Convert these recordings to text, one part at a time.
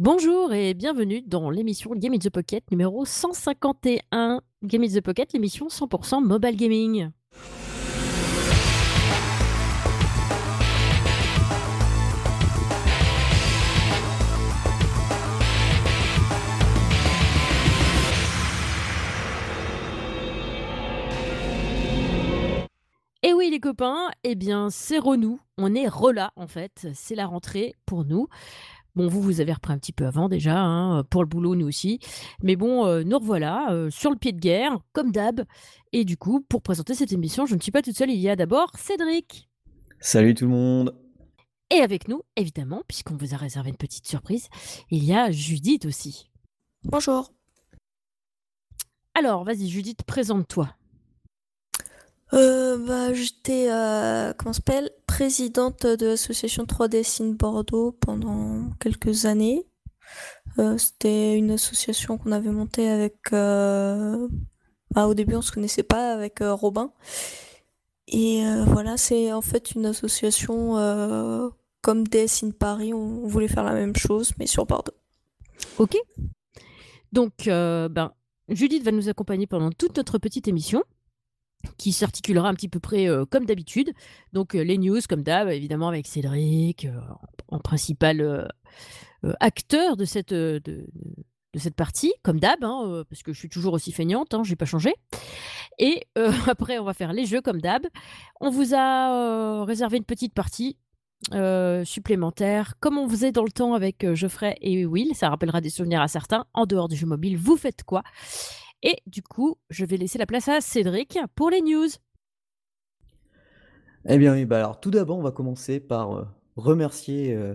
Bonjour et bienvenue dans l'émission Game in the Pocket numéro 151. Game in the Pocket, l'émission 100% mobile gaming. Et oui les copains, eh bien c'est renou, on est rela en fait, c'est la rentrée pour nous. Bon, vous, vous avez repris un petit peu avant déjà, hein, pour le boulot, nous aussi. Mais bon, euh, nous revoilà euh, sur le pied de guerre, comme d'hab. Et du coup, pour présenter cette émission, je ne suis pas toute seule. Il y a d'abord Cédric. Salut tout le monde. Et avec nous, évidemment, puisqu'on vous a réservé une petite surprise, il y a Judith aussi. Bonjour. Alors, vas-y, Judith, présente-toi. Euh, bah, j'étais, euh, présidente de l'association 3D in Bordeaux pendant quelques années. Euh, c'était une association qu'on avait montée avec, euh, bah, au début on se connaissait pas avec Robin. Et voilà, c'est en fait une association comme DS in Paris, on voulait faire la même chose mais sur Bordeaux. Ok. Donc, ben, Judith va nous accompagner pendant toute notre petite émission qui s'articulera un petit peu près euh, comme d'habitude. Donc euh, les news comme d'hab, évidemment avec Cédric, euh, en, principal acteur de cette, de, cette partie, comme d'hab, hein, parce que je suis toujours aussi feignante, hein, je n'ai pas changé. Et après, on va faire les jeux comme d'hab. On vous a réservé une petite partie supplémentaire. Comme on faisait dans le temps avec Geoffrey et Will, ça rappellera des souvenirs à certains. En dehors du jeu mobile, vous faites quoi? Et du coup, je vais laisser la place à Cédric pour les news. Eh bien oui, bah alors tout d'abord, on va commencer par euh, remercier euh,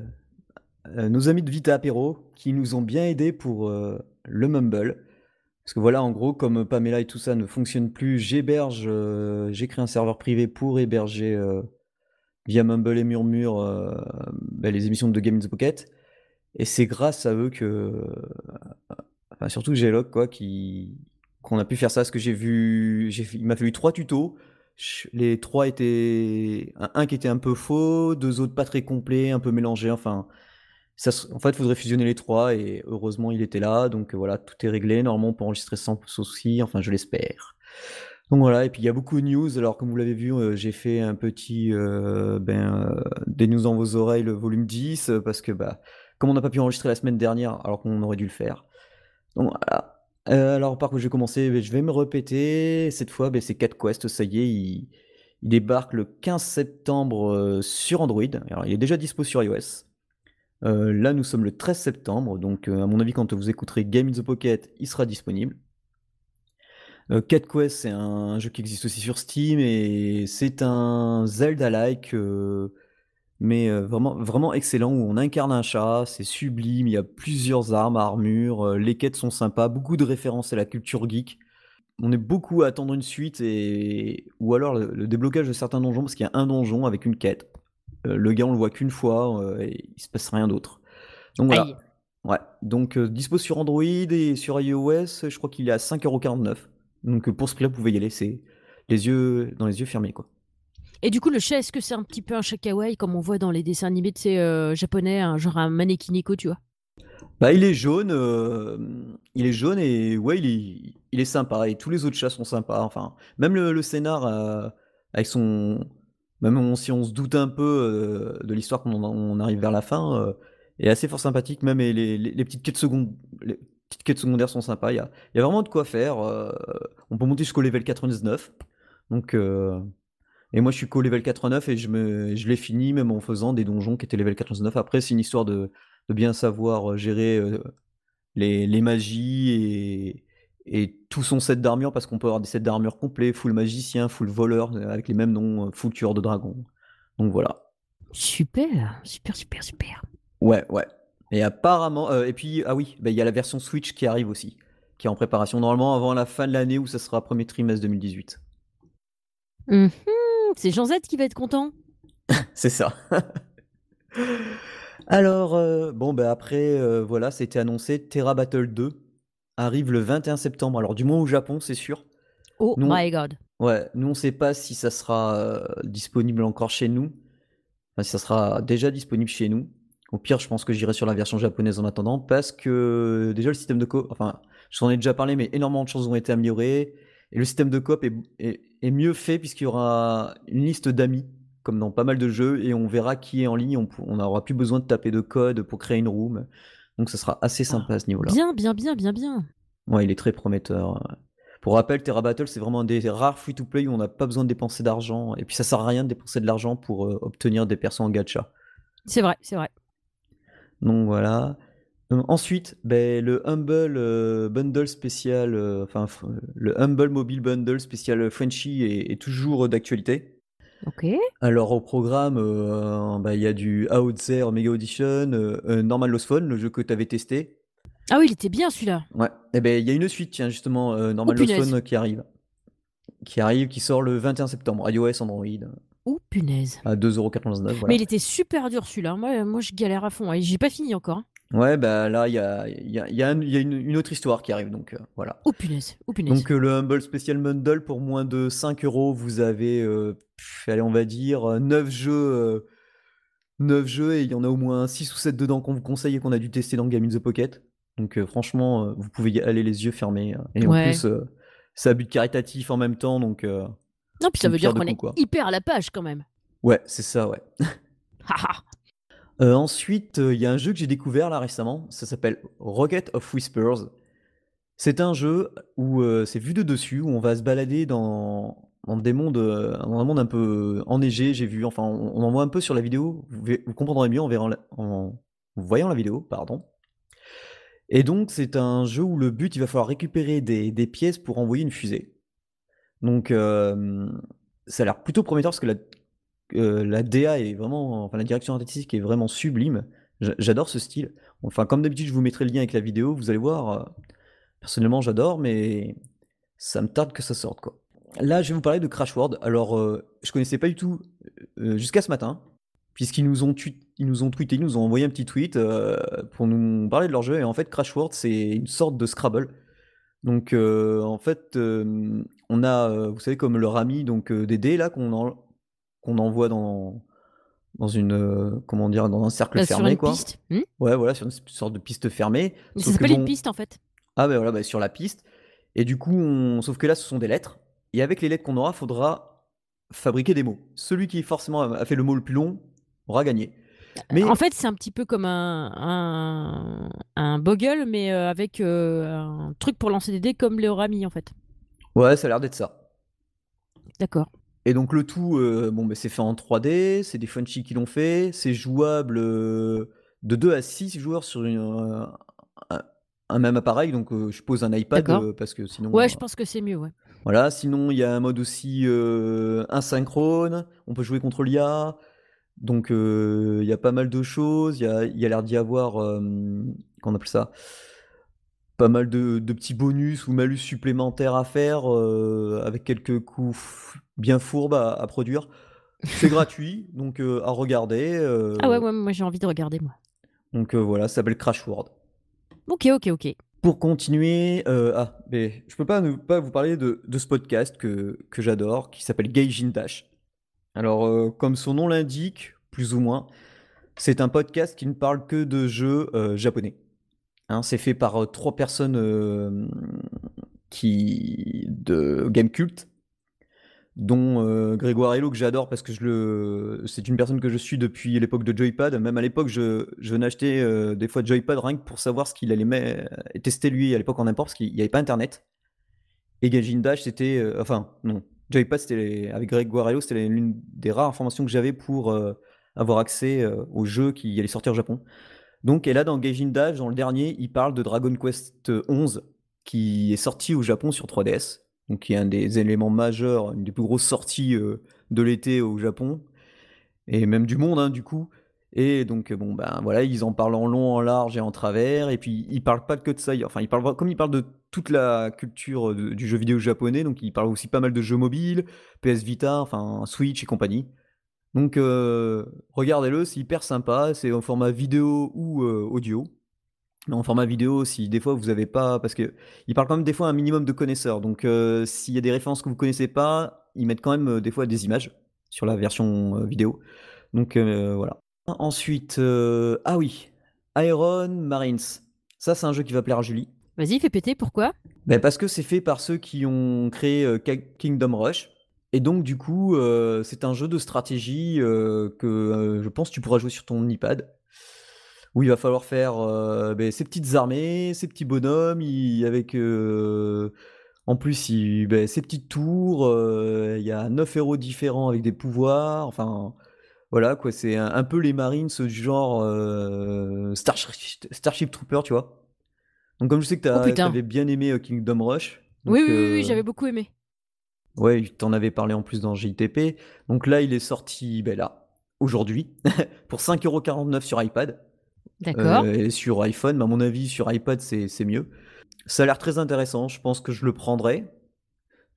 euh, nos amis de Vita Apéro qui nous ont bien aidés pour le Mumble. Parce que voilà, en gros, comme Pamela et tout ça ne fonctionne plus, j'héberge, j'ai créé un serveur privé pour héberger via Mumble et Murmure bah, les émissions de Game in the Pocket. Et c'est grâce à eux que, enfin, surtout G-Log, quoi, qui, qu'on a pu faire ça, parce que j'ai vu, il m'a fallu trois tutos. Les trois étaient, un, qui était un peu faux, deux autres pas très complets, un peu mélangés. Enfin, en fait, il faudrait fusionner les trois et heureusement il était là. Donc voilà, tout est réglé. Normalement, on peut enregistrer sans souci. Enfin, je l'espère. Donc voilà, et puis il y a beaucoup de news. Alors, comme vous l'avez vu, euh, j'ai fait un petit euh, ben, euh, des news dans vos oreilles, le volume 10, parce que bah, comme on n'a pas pu enregistrer la semaine dernière, alors qu'on aurait dû le faire. Donc voilà, euh, alors, par contre, je vais commencer, je vais me répéter. Cette fois, ben, c'est 4 Quest, ça y est, il, débarque le 15 septembre euh, sur Android. Il est déjà dispo sur iOS. Euh, là, nous sommes le 13 septembre, donc à mon avis, quand vous écouterez Game in the Pocket, il sera disponible. Cat Quest, c'est un jeu qui existe aussi sur Steam et c'est un Zelda-like mais vraiment, vraiment excellent où on incarne un chat, c'est sublime, il y a plusieurs armes, armures, les quêtes sont sympas, beaucoup de références à la culture geek. On est beaucoup à attendre une suite et ou alors le, déblocage de certains donjons parce qu'il y a un donjon avec une quête. le gars on le voit qu'une fois et il se passe rien d'autre. Donc voilà. Ouais. Donc dispo sur Android et sur iOS, je crois qu'il est à 5,49€. Donc pour ce prix-là, vous pouvez y aller, c'est les yeux dans les yeux fermés quoi. Et du coup, le chat, est-ce que c'est un petit peu un chat kawaii comme on voit dans les dessins animés de ces euh, japonais, un, genre un manekineko, tu vois? Bah, il est jaune, euh, il est jaune et ouais, il est, sympa. Et tous les autres chats sont sympas. Enfin, même le, scénar euh, avec son, même si on se doute un peu de l'histoire quand on, arrive vers la fin, est assez fort sympathique. Même les, petites quêtes petites quêtes secondaires sont sympas. Il y y a vraiment de quoi faire. on peut monter jusqu'au level 99. Donc et moi, je suis qu'au level 89 et je, me, je l'ai fini même en faisant des donjons qui étaient level 89. Après, c'est une histoire de, de bien savoir euh, gérer euh, les, les, magies et, et tout son set d'armure parce qu'on peut avoir des sets d'armure complets, full magicien, full voleur, euh, avec les mêmes noms, full tueur de dragon. Donc voilà. Super, super, super, super. Ouais, ouais. Et apparemment, et puis, ah oui, bah, il y a la version Switch qui arrive aussi, qui est en préparation normalement avant la fin de l'année ou ça sera premier trimestre 2018. Mmh c'est Jean Z qui va être content. c'est ça. Alors, euh, bon, ben après, euh, voilà, c'était annoncé. Terra Battle 2 arrive le 21 septembre. Alors, du moins au Japon, c'est sûr. Oh my god. Ouais, nous, on sait pas si ça sera euh, disponible encore chez nous. Enfin, si ça sera déjà disponible chez nous. Au pire, je pense que j'irai sur la version japonaise en attendant, parce que déjà le système de coop, enfin, je t'en ai déjà parlé, mais énormément de choses ont été améliorées. Et le système de coop est, est, mieux fait puisqu'il y aura une liste d'amis, comme dans pas mal de jeux, et on verra qui est en ligne. On n'aura plus besoin de taper de code pour créer une room. Donc ça sera assez sympa à ce niveau-là. Bien, bien, bien, bien, bien. Ouais, il est très prometteur. Pour rappel, Terra Battle, c'est vraiment un des rares free-to-play où on n'a pas besoin de dépenser d'argent. Et puis ça sert à rien de dépenser de l'argent pour euh, obtenir des persos en gacha. C'est vrai, c'est vrai. Donc voilà. Euh, ensuite, ben, le Humble euh, Bundle spécial, enfin le Humble Mobile Bundle spécial Frenchy est, toujours d'actualité. Ok. Alors au programme, ben, il y a du Outzer Mega Audition, Normal Lost Phone, le jeu que tu avais testé, ah oui, il était bien celui-là. Ouais. Eh ben, il y a une suite, tiens, justement, euh, Normal Lost Phone qui arrive. Qui arrive, qui sort le 21 septembre, iOS, Android. Oh punaise. À 2,99€. Voilà. Mais il était super dur celui-là. Moi, moi je galère à fond. Et j'ai pas fini encore. Ouais, bah là, il y a, y a, y a, une, autre histoire qui arrive, donc euh, voilà. Oh punaise, oh punaise. Donc euh, le Humble Special Bundle, pour moins de 5 euros, vous avez, allez, on va dire, 9 jeux, 9 jeux, et il y en a au moins 6 ou 7 dedans qu'on vous conseille et qu'on a dû tester dans Game in the Pocket. Donc euh, franchement, euh, vous pouvez y aller les yeux fermés. Euh, et en plus, c'est un but caritatif en même temps, donc. non, puis ça veut dire qu'on est hyper à la page quand même. Ouais, c'est ça, ouais. Ensuite, il y a un jeu que j'ai découvert là récemment. Ça s'appelle Rocket of Whispers. C'est un jeu où c'est vu de dessus, où on va se balader dans, des mondes, un monde un peu enneigé. J'ai vu, enfin, on, en voit un peu sur la vidéo. Vous, comprendrez mieux en, en voyant la vidéo, pardon. Et donc, c'est un jeu où le but, il va falloir récupérer des, pièces pour envoyer une fusée. Donc, euh, ça a l'air plutôt prometteur parce que la, euh, la DA est vraiment, enfin, la direction artistique est vraiment sublime. J'adore ce style. Enfin, comme d'habitude, je vous mettrai le lien avec la vidéo. Vous allez voir. Euh, personnellement, j'adore, mais ça me tarde que ça sorte, quoi. Là, je vais vous parler de Crash World. Alors, je connaissais pas du tout jusqu'à ce matin puisqu'ils nous ont ils nous ont tweeté, ils nous ont envoyé un petit tweet euh, pour nous parler de leur jeu. Et en fait, Crash World, c'est une sorte de Scrabble. Donc, euh, en fait, euh, on a, vous savez, comme leur ami, donc des dés là qu'on qu'on envoie dans dans une comment dire dans un cercle bah, fermé quoi. Piste. Hmm ouais, voilà, sur une sorte de piste fermée. ça s'appelle une piste en fait. Ah ben voilà, bah, sur la piste. Et du coup, on... sauf que là, ce sont des lettres. Et avec les lettres qu'on aura, faudra fabriquer des mots. Celui qui forcément a fait le mot le plus long aura gagné. Mais... En fait, c'est un petit peu comme un, un, un bogle, mais euh, avec euh, un truc pour lancer des dés comme les Orami, en fait. Ouais, ça a l'air d'être ça. D'accord. Et donc le tout, euh, bon, bah, c'est fait en 3D, c'est des Funchy qui l'ont fait, c'est jouable de 2 à 6 joueurs sur une, un, même appareil, donc je pose un iPad parce que sinon. Ouais, je pense que c'est mieux, ouais. Voilà, sinon il y a un mode aussi asynchrone, on peut jouer contre l'IA. Donc il y a pas mal de choses, il y a, y a l'air d'y avoir, qu'on appelle ça Pas mal de, petits bonus ou malus supplémentaires à faire, avec quelques coups bien fourbes à, produire. C'est gratuit, donc à regarder. Ah ouais, moi j'ai envie de regarder moi. Donc voilà, ça s'appelle Crash World. Ok, ok, ok. Pour continuer, ah, mais je peux pas ne pas vous parler de, ce podcast que, que j'adore, qui s'appelle Gaijin Dash. Alors, euh, comme son nom l'indique, plus ou moins, c'est un podcast qui ne parle que de jeux euh, japonais. Hein, c'est fait par euh, trois personnes qui de Game Cult, dont Grégoire Hello que j'adore parce que c'est une personne que je suis depuis l'époque de Joypad. Même à l'époque, je, je venais acheter des fois Joypad rien que pour savoir ce qu'il allait tester lui à l'époque en import parce qu'il n'y avait pas internet. Et Gajin Dash, c'était, enfin non, Joypad, c'était avec Greg Guarello, c'était l'une des rares informations que j'avais pour euh, avoir accès euh, aux jeux qui allaient sortir au Japon. Donc, et là, dans Gaijin Dash, dans le dernier, il parle de Dragon Quest 11 qui est sorti au Japon sur 3DS. Donc, qui est un des éléments majeurs, une des plus grosses sorties euh, de l'été au Japon et même du monde, hein, du coup. Et donc, bon, ben voilà, ils en parlent en long, en large et en travers. Et puis, ils parlent pas que de ça. Enfin, ils parlent, comme ils parlent de toute la culture du jeu vidéo japonais, donc ils parlent aussi pas mal de jeux mobiles, PS Vita, enfin Switch et compagnie. Donc, euh, regardez-le, c'est hyper sympa. C'est en format vidéo ou euh, audio. Mais en format vidéo, si des fois vous avez pas, parce que ils parlent quand même des fois un minimum de connaisseurs. Donc, s'il y a des références que vous connaissez pas, ils mettent quand même des fois des images sur la version vidéo. Donc voilà. Ensuite, euh, ah oui, Iron Marines. Ça, c'est un jeu qui va plaire à Julie. Vas-y, fais péter, pourquoi? Ben, parce que c'est fait par ceux qui ont créé euh, Kingdom Rush. Et donc, du coup, euh, c'est un jeu de stratégie euh, que euh, je pense que tu pourras jouer sur ton iPad. Où il va falloir faire euh, ben, ses petites armées, ses petits bonhommes, il- avec. euh, en plus, il, ben, ses petites tours. euh, Il y a 9 héros différents avec des pouvoirs. Enfin. Voilà, quoi, c'est un, un peu les Marines du genre Starship, Starship Trooper, tu vois. Donc, comme je sais que Oh, t'avais bien aimé Kingdom Rush. Oui, donc, oui, oui, oui, j'avais beaucoup aimé. Ouais, t'en avais parlé en plus dans JTP. Donc là, il est sorti, ben là, aujourd'hui, pour 5,49€ sur iPad. D'accord. Euh, et sur iPhone, mais à mon avis, sur iPad, c'est c'est mieux. Ça a l'air très intéressant, je pense que je le prendrai.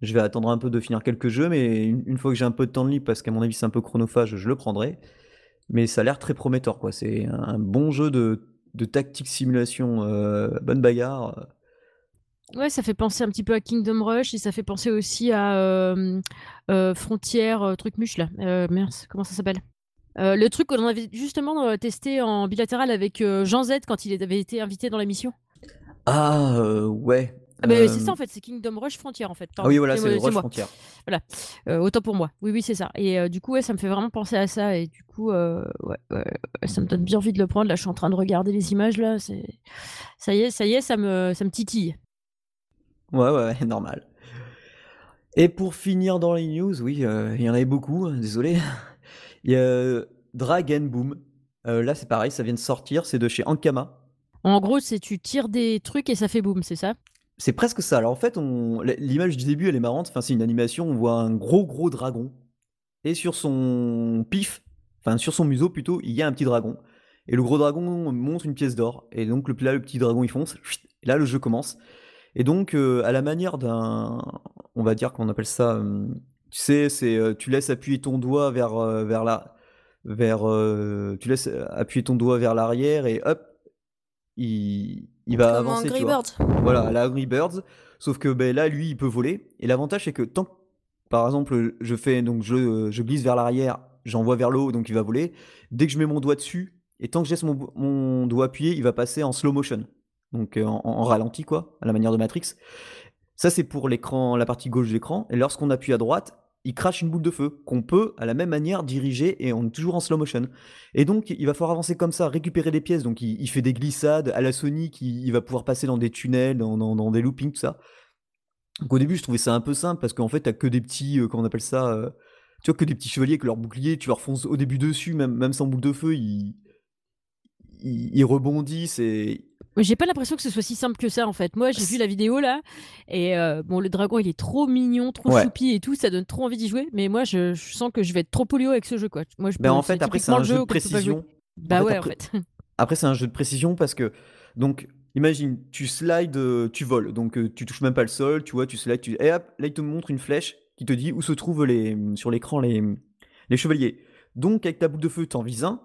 Je vais attendre un peu de finir quelques jeux, mais une, une fois que j'ai un peu de temps de libre, parce qu'à mon avis, c'est un peu chronophage, je le prendrai. Mais ça a l'air très prometteur, quoi. C'est un, bon jeu de, de tactique simulation, euh, bonne bagarre. Ouais, ça fait penser un petit peu à Kingdom Rush et ça fait penser aussi à euh, euh, Frontière, truc muche là. Merde, comment ça s'appelle? Euh, Le truc qu'on avait justement euh, testé en bilatéral avec euh, Jean Z quand il avait été invité dans l'émission. Ah, euh, ouais. Ah, Euh, c'est ça en fait, c'est Kingdom Rush Frontière en fait. Ah oui, voilà, c'est Rush moi. Frontier. Euh, autant pour moi. Oui, oui, c'est ça. Et du coup, ouais, ça me fait vraiment penser à ça. Et du coup, ouais, ça me donne bien envie de le prendre. Là, je suis en train de regarder les images là. C'est ça y est, ça y est, ça me, ça me titille. Ouais, ouais, ouais, normal. Et pour finir dans les news, oui, il y en avait beaucoup, hein, désolé. Il y a euh, Dragon Boom. Euh, là, c'est pareil, ça vient de sortir, c'est de chez Ankama. En gros, c'est tu tires des trucs et ça fait boum, c'est ça? C'est presque ça. Alors en fait, on... l'image du début, elle est marrante. Enfin, c'est une animation, on voit un gros, gros dragon. Et sur son pif, enfin sur son museau plutôt, il y a un petit dragon. Et le gros dragon montre une pièce d'or. Et donc là, le petit dragon, il fonce. Et là, le jeu commence. Et donc, euh, à la manière d'un, on va dire qu'on appelle ça, euh, tu sais, c'est euh, tu laisses appuyer ton doigt vers euh, vers la, vers, euh, tu laisses appuyer ton doigt vers l'arrière et hop, il, il va Comme avancer. Angry tu vois. Birds. Voilà, la Angry Birds. Sauf que ben, là, lui, il peut voler. Et l'avantage, c'est que tant que, par exemple, je fais donc je, je glisse vers l'arrière, j'envoie vers le haut, donc il va voler. Dès que je mets mon doigt dessus, et tant que je laisse mon, mon doigt appuyé, il va passer en slow motion. Donc euh, en, en ralenti, quoi, à la manière de Matrix. Ça, c'est pour l'écran, la partie gauche de l'écran. Et lorsqu'on appuie à droite, il crache une boule de feu qu'on peut, à la même manière, diriger et on est toujours en slow motion. Et donc, il va falloir avancer comme ça, récupérer des pièces. Donc, il, fait des glissades à la Sonic, il, va pouvoir passer dans des tunnels, dans, des loopings, tout ça. Donc, au début, je trouvais ça un peu simple parce qu'en fait, t'as que des petits, euh, comment on appelle ça, euh, tu vois, que des petits chevaliers avec leur bouclier, tu leur fonces au début dessus, même, même sans boule de feu, ils, ils, ils rebondissent et. Mais J'ai pas l'impression que ce soit si simple que ça en fait. Moi, j'ai vu la vidéo là, et euh, bon, le dragon il est trop mignon, trop Ouais. choupi et tout, ça donne trop envie d'y jouer. Mais moi, je, je sens que je vais être trop polio avec ce jeu quoi. Moi, je Ben, en fait, après, c'est un jeu de précision. Bah En ouais, après- en fait. Après, c'est un jeu de précision parce que, donc, imagine, tu slides, euh, tu voles, donc euh, tu touches même pas le sol, tu vois, tu slides, tu... et hop, là, il te montre une flèche qui te dit où se trouvent les, sur l'écran les, les chevaliers. Donc, avec ta boule de feu, t'en vises un,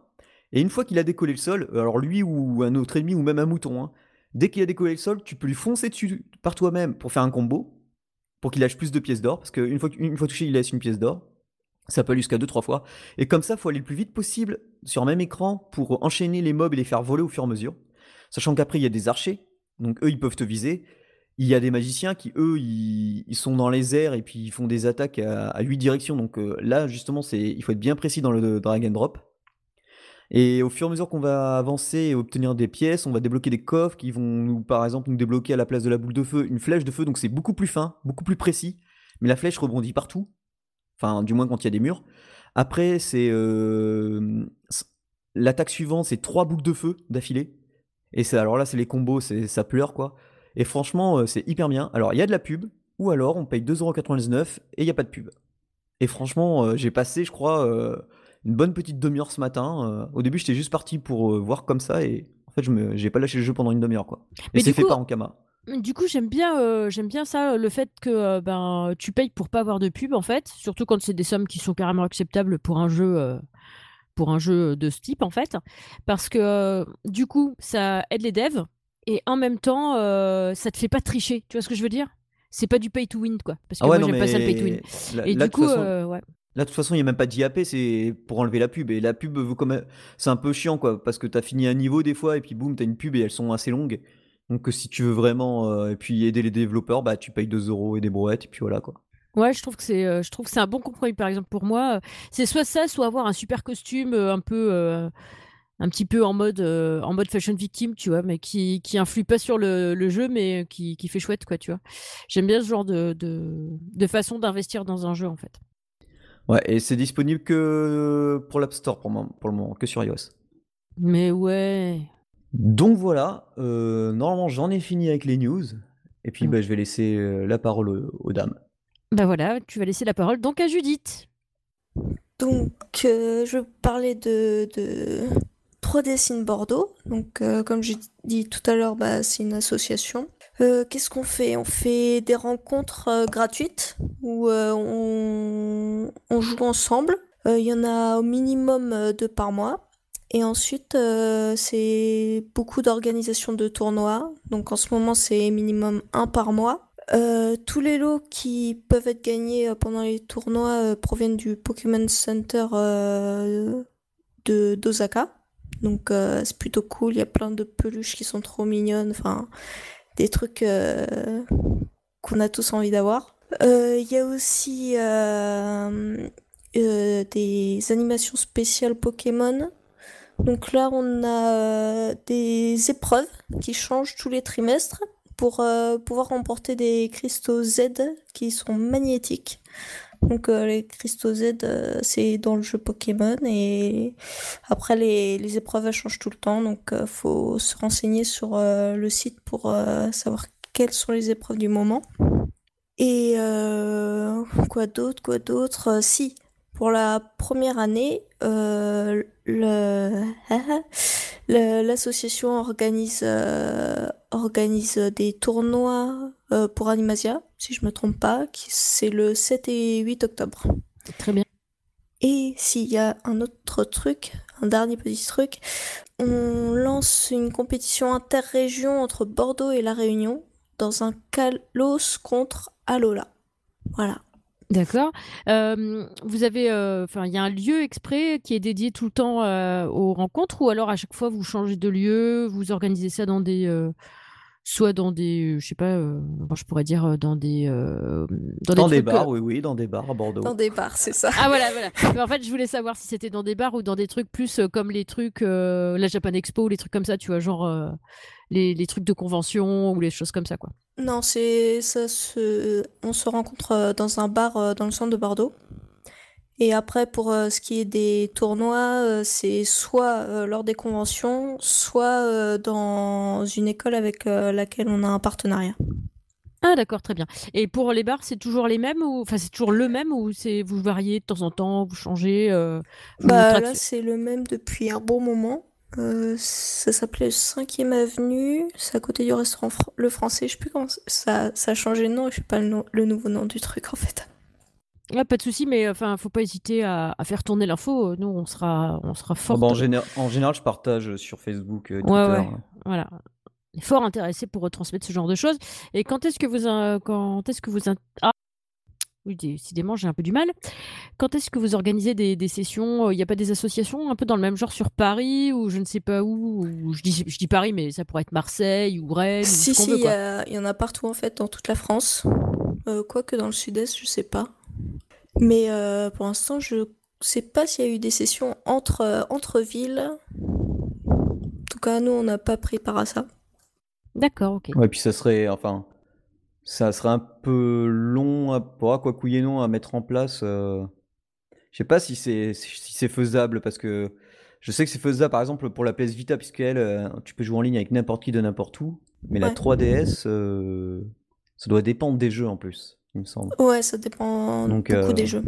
et une fois qu'il a décollé le sol, alors lui ou un autre ennemi ou même un mouton, hein, dès qu'il a décollé le sol, tu peux lui foncer dessus par toi-même pour faire un combo, pour qu'il lâche plus de pièces d'or, parce qu'une fois, touché, il laisse une pièce d'or. Ça peut aller jusqu'à 2-3 fois. Et comme ça, faut aller le plus vite possible sur un même écran pour enchaîner les mobs et les faire voler au fur et à mesure. Sachant qu'après, il y a des archers. Donc eux, ils peuvent te viser. Il y a des magiciens qui, eux, ils, sont dans les airs et puis ils font des attaques à, à 8 directions. Donc euh, là, justement, il faut être bien précis dans le drag and drop. Et au fur et à mesure qu'on va avancer et obtenir des pièces, on va débloquer des coffres qui vont nous, par exemple, nous débloquer à la place de la boule de feu une flèche de feu. Donc c'est beaucoup plus fin, beaucoup plus précis. Mais la flèche rebondit partout. Enfin, du moins quand il y a des murs. Après, c'est. euh, L'attaque suivante, c'est trois boucles de feu d'affilée. Et c'est alors là, c'est les combos, c'est ça pleure quoi. Et franchement, euh, c'est hyper bien. Alors, il y a de la pub, ou alors on paye 2,99€ et il n'y a pas de pub. Et franchement, euh, j'ai passé, je crois, euh, une bonne petite demi-heure ce matin. Euh, au début, j'étais juste parti pour euh, voir comme ça et en fait, je me, j'ai pas lâché le jeu pendant une demi-heure quoi. Et Mais c'est du fait coup- par Ankama. Du coup, j'aime bien, euh, j'aime bien ça, le fait que euh, ben tu payes pour pas avoir de pub en fait, surtout quand c'est des sommes qui sont carrément acceptables pour un jeu, euh, pour un jeu de ce type en fait, parce que du coup, ça aide les devs et en même temps, ça te fait pas tricher. Tu vois ce que je veux dire? C'est pas du pay to win quoi, parce que Ah ouais, moi j'aime pas ça le pay to win. mais Et du coup, façon, ouais. Là, de toute façon, il n'y a même pas d'IAP, c'est pour enlever la pub. Et la pub, c'est un peu chiant, quoi, parce que tu as fini un niveau des fois, et puis boum, tu as une pub et elles sont assez longues. Donc, si tu veux vraiment euh, et puis aider les développeurs, bah, tu payes 2 euros et des brouettes, et puis voilà, quoi. Ouais, je trouve que c'est, euh, je trouve que c'est un bon compromis. Par exemple, pour moi, c'est soit ça, soit avoir un super costume euh, un peu, un petit peu en mode, en mode fashion victime, tu vois, mais qui, qui influe pas sur le, jeu, mais qui, fait chouette, quoi, tu vois. J'aime bien ce genre de façon d'investir dans un jeu, en fait. Ouais, et c'est disponible que pour l'App Store pour, pour le moment, que sur iOS. Mais ouais. Donc voilà, euh, normalement j'en ai fini avec les news. Et puis bah, je vais laisser euh, la parole aux, dames. Bah voilà, tu vas laisser la parole donc à Judith. Donc euh, je vais parler de, de 3D in Bordeaux. Donc comme j'ai dit tout à l'heure, bah, c'est une association euh, qu'est-ce qu'on fait? On fait des rencontres euh, gratuites où euh, on, joue ensemble? Il y en a au minimum deux par mois. Et ensuite, c'est beaucoup d'organisations de tournois. Donc en ce moment, c'est minimum un par mois. tous les lots qui peuvent être gagnés pendant les tournois proviennent du Pokémon Center de d'Osaka. Donc c'est plutôt cool, il y a plein de peluches qui sont trop mignonnes. Enfin, des trucs euh, qu'on a tous envie d'avoir. Euh, il y a aussi euh, des animations spéciales Pokémon. Donc là, on a des épreuves qui changent tous les trimestres pour pouvoir remporter des cristaux Z qui sont magnétiques. Donc euh, les cristaux Z, euh, c'est dans le jeu Pokémon et après les, les épreuves elles changent tout le temps, donc euh, faut se renseigner sur le site pour savoir quelles sont les épreuves du moment. Et quoi d'autre, quoi d'autre? Si, pour la première année, l'association organise, organise des tournois pour Animasia si je me trompe pas, c'est le 7 et 8 octobre. Très bien. Et s'il y a un autre truc, un dernier petit truc, on lance une compétition interrégion entre Bordeaux et La Réunion dans un Kalos contre Alola. Voilà. D'accord. Euh, vous avez, euh, enfin, il y a un lieu exprès qui est dédié tout le temps euh, aux rencontres, ou alors à chaque fois vous changez de lieu, vous organisez ça dans des soit dans des, je sais pas, euh, je pourrais dire dans des, euh, dans, des, bars, oui, oui, dans des bars à Bordeaux. Dans des bars, c'est ça. Ah voilà, voilà. en fait, je voulais savoir si c'était dans des bars ou dans des trucs plus comme les trucs, la Japan Expo, les trucs comme ça, tu vois, genre les, les, trucs de convention ou les choses comme ça, quoi. Non, c'est ça se, on se rencontre dans un bar dans le centre de Bordeaux. Et après, pour euh, ce qui est des tournois, euh, c'est soit euh, lors des conventions, soit dans une école avec laquelle on a un partenariat. Ah d'accord, très bien. Et pour les bars, c'est toujours les mêmes ou enfin c'est toujours le même ou c'est vous variez de temps en temps, vous changez Bah là c'est le même depuis un bon moment. ça s'appelait 5e avenue, c'est à côté du restaurant Le Français, je sais plus comment ça, ça a changé de nom, je sais pas le, le nouveau nom du truc en fait. Ah, pas de souci, mais enfin, faut pas hésiter à, faire tourner l'info. Nous, on sera, on sera fort. Bah, en, général, je partage sur Facebook, euh, Twitter. Ouais, Voilà. Fort intéressé pour retransmettre ce genre de choses. Et quand est-ce que vous, quand est-ce que vous, ah, oui, décidément, j'ai un peu du mal. Quand est-ce que vous organisez des, sessions? Il n'y a pas des associations un peu dans le même genre sur Paris ou je ne sais pas où, je, dis, je dis Paris, mais ça pourrait être Marseille ou Rennes. Si, si, il y, en a partout en fait, dans toute la France. Euh, quoique dans le sud-est, je sais pas. Mais euh, pour l'instant, je sais pas s'il y a eu des sessions entre, euh, entre villes. En tout cas, nous, on n'a pas pris part à ça. D'accord, ok. Ouais, puis ça serait, enfin, ça serait un peu long à, pour quoi couiller non à mettre en place. Euh... Je sais pas si c'est si c'est faisable parce que je sais que c'est faisable par exemple pour la PS Vita puisque elle, euh, tu peux jouer en ligne avec n'importe qui de n'importe où. Mais la 3DS, ça doit dépendre des jeux en plus il me semble. Ouais, ça dépend beaucoup euh, des jeux.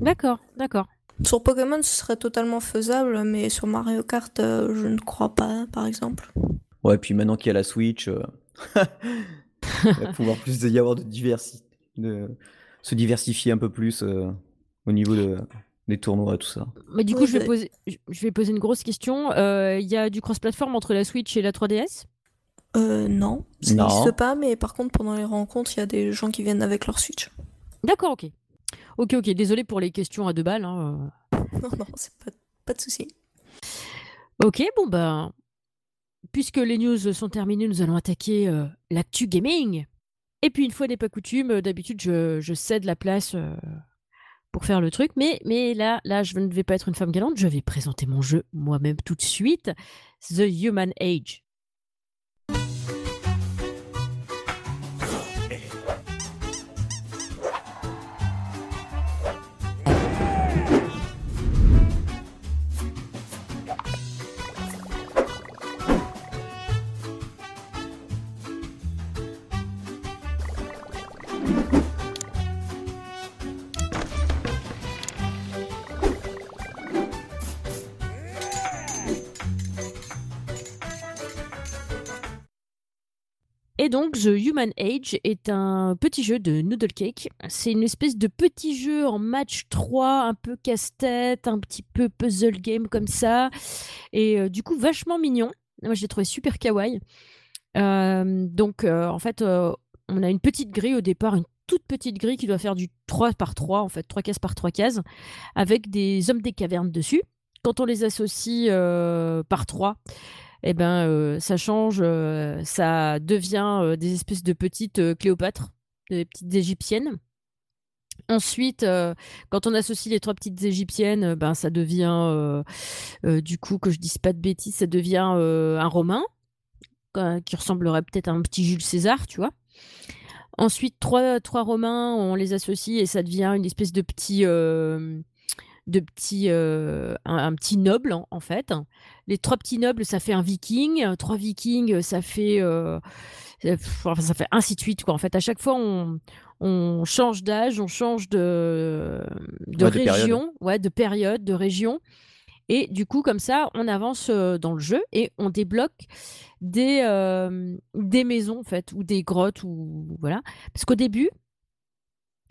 D'accord, d'accord. Sur Pokémon, ce serait totalement faisable, mais sur Mario Kart, euh, je ne crois pas, par exemple. Ouais, puis maintenant qu'il y a la Switch, euh, il va pouvoir plus y avoir de diversité, de se diversifier un peu plus au niveau de, des tournois, tout ça. Mais du coup, je, vais poser, je vais poser une grosse question. Il y a du cross-platform entre la Switch et la 3DS euh, non, ça n'existe pas, mais par contre, pendant les rencontres, il y a des gens qui viennent avec leur Switch. D'accord, ok. Ok, ok, désolé pour les questions à deux balles. Hein. Non, non, c'est pas, pas de souci. Ok, bon ben, puisque les news sont terminées, nous allons attaquer euh, l'actu gaming. Et puis une fois n'est pas coutume, euh, d'habitude je, je cède la place euh, pour faire le truc, mais, mais là, là, je ne vais pas être une femme galante, je vais présenter mon jeu moi-même tout de suite, The Human Age. Donc, The Human Age est un petit jeu de Noodle Cake. C'est une espèce de petit jeu en match 3, un peu casse-tête, un petit peu puzzle game comme ça. Et euh, du coup, vachement mignon. Moi, je l'ai trouvé super kawaii. Euh, donc, euh, en fait, on a une petite grille au départ, une toute petite grille qui doit faire du 3 par 3, en fait, 3 cases par 3 cases, avec des hommes des cavernes dessus. Quand on les associe par 3, eh ben, euh, ça change, euh, ça devient euh, des espèces de petites Cléopâtres, des petites égyptiennes. Ensuite, quand on associe les trois petites égyptiennes, ben ça devient, du coup, que je dise pas de bêtises, ça devient un romain qui ressemblerait peut-être à un petit Jules César, tu vois. Ensuite, trois, trois romains, on les associe et ça devient une espèce de petit, de petits, euh, un, petit noble en, fait. Les trois petits nobles, ça fait un viking. Trois vikings, ça fait, euh, ça fait ainsi de suite quoi. En fait, à chaque fois, on, on change d'âge, on change de, de région, de ouais, de période, de région. Et du coup, comme ça, on avance euh, dans le jeu et on débloque des, des maisons, en fait, ou des grottes, ou voilà. Parce qu'au début,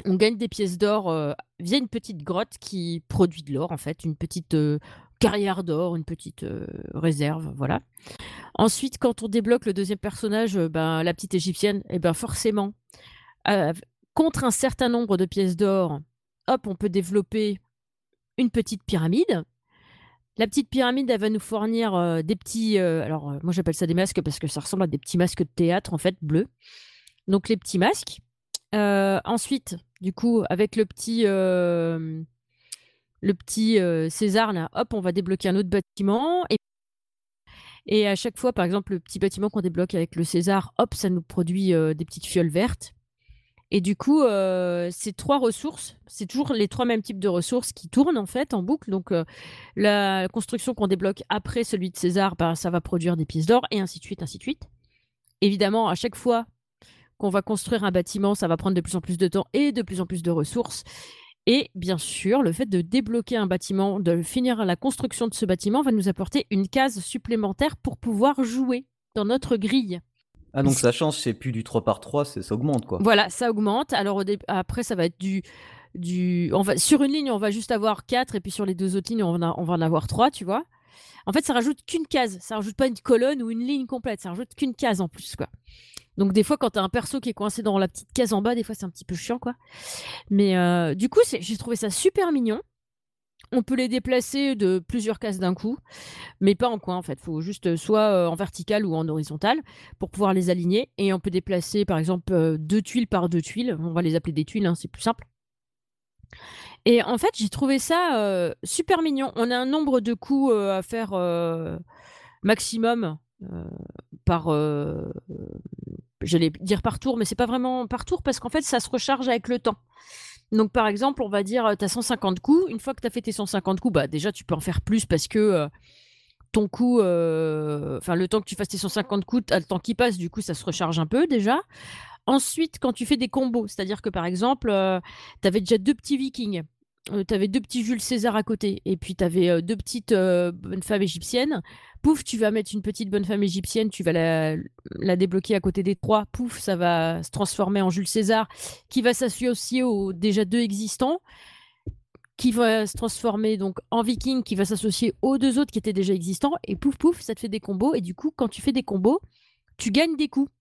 on gagne des pièces d'or euh, via une petite grotte qui produit de l'or, en fait, une petite euh, carrière d'or, une petite euh, réserve, voilà. Ensuite, quand on débloque le deuxième personnage, ben, la petite égyptienne, et eh ben forcément, contre un certain nombre de pièces d'or, hop, on peut développer une petite pyramide. La petite pyramide, elle va nous fournir des petits. alors, moi, j'appelle ça des masques parce que ça ressemble à des petits masques de théâtre, en fait, bleus. Donc, les petits masques. ensuite, du coup, avec le petit, euh, euh, César, là, hop, on va débloquer un autre bâtiment. Et, à chaque fois, par exemple, le petit bâtiment qu'on débloque avec le César, hop, ça nous produit euh, des petites fioles vertes. Et du coup, ces trois ressources, c'est toujours les trois mêmes types de ressources qui tournent en fait en boucle. Donc, la construction qu'on débloque après celui de César, bah, ça va produire des pièces d'or et ainsi de suite, ainsi de suite. Évidemment, à chaque fois, qu'on va construire un bâtiment, ça va prendre de plus en plus de temps et de plus en plus de ressources. Et bien sûr, le fait de débloquer un bâtiment, de finir la construction de ce bâtiment, va nous apporter une case supplémentaire pour pouvoir jouer dans notre grille. Ah donc ça change, c'est plus du 3 par 3, ça augmente quoi. Voilà, ça augmente. Alors après, ça va être du... du... On va... Sur une ligne, on va juste avoir 4 et puis sur les deux autres lignes, on va, on va en avoir 3, tu vois. En fait, ça rajoute qu'une case, ça rajoute pas une colonne ou une ligne complète, ça rajoute qu'une case en plus, quoi. Donc des fois, quand tu as un perso qui est coincé dans la petite case en bas, des fois c'est un petit peu chiant, quoi. Mais euh, du coup, j'ai trouvé ça super mignon. On peut les déplacer de plusieurs cases d'un coup, mais pas en coin en fait. Faut juste soit euh, en vertical ou en horizontal pour pouvoir les aligner. Et on peut déplacer par exemple euh, deux tuiles par deux tuiles. On va les appeler des tuiles, hein, c'est plus simple. Et en fait, j'ai trouvé ça super mignon. On a un nombre de coups à faire maximum par j'allais dire par tour, mais c'est pas vraiment par tour parce qu'en fait, ça se recharge avec le temps. Donc, par exemple, on va dire, tu as 150 coups. Une fois que tu as fait tes 150 coups, bah, déjà, tu peux en faire plus parce que euh, ton coup, euh, enfin, le temps que tu fasses tes 150 coups, tu le temps qui passe, du coup, ça se recharge un peu déjà. Ensuite, quand tu fais des combos, c'est-à-dire que par exemple, euh, tu avais déjà deux petits vikings euh, tu avais deux petits Jules César à côté, et puis tu avais euh, deux petites euh, bonnes femmes égyptiennes. Pouf, tu vas mettre une petite bonne femme égyptienne, tu vas la, débloquer à côté des trois. Pouf, ça va se transformer en Jules César, qui va s'associer aux déjà deux existants, qui va se transformer donc en viking, qui va s'associer aux deux autres qui étaient déjà existants. Et pouf, pouf, ça te fait des combos. Et du coup, quand tu fais des combos, tu gagnes des coups.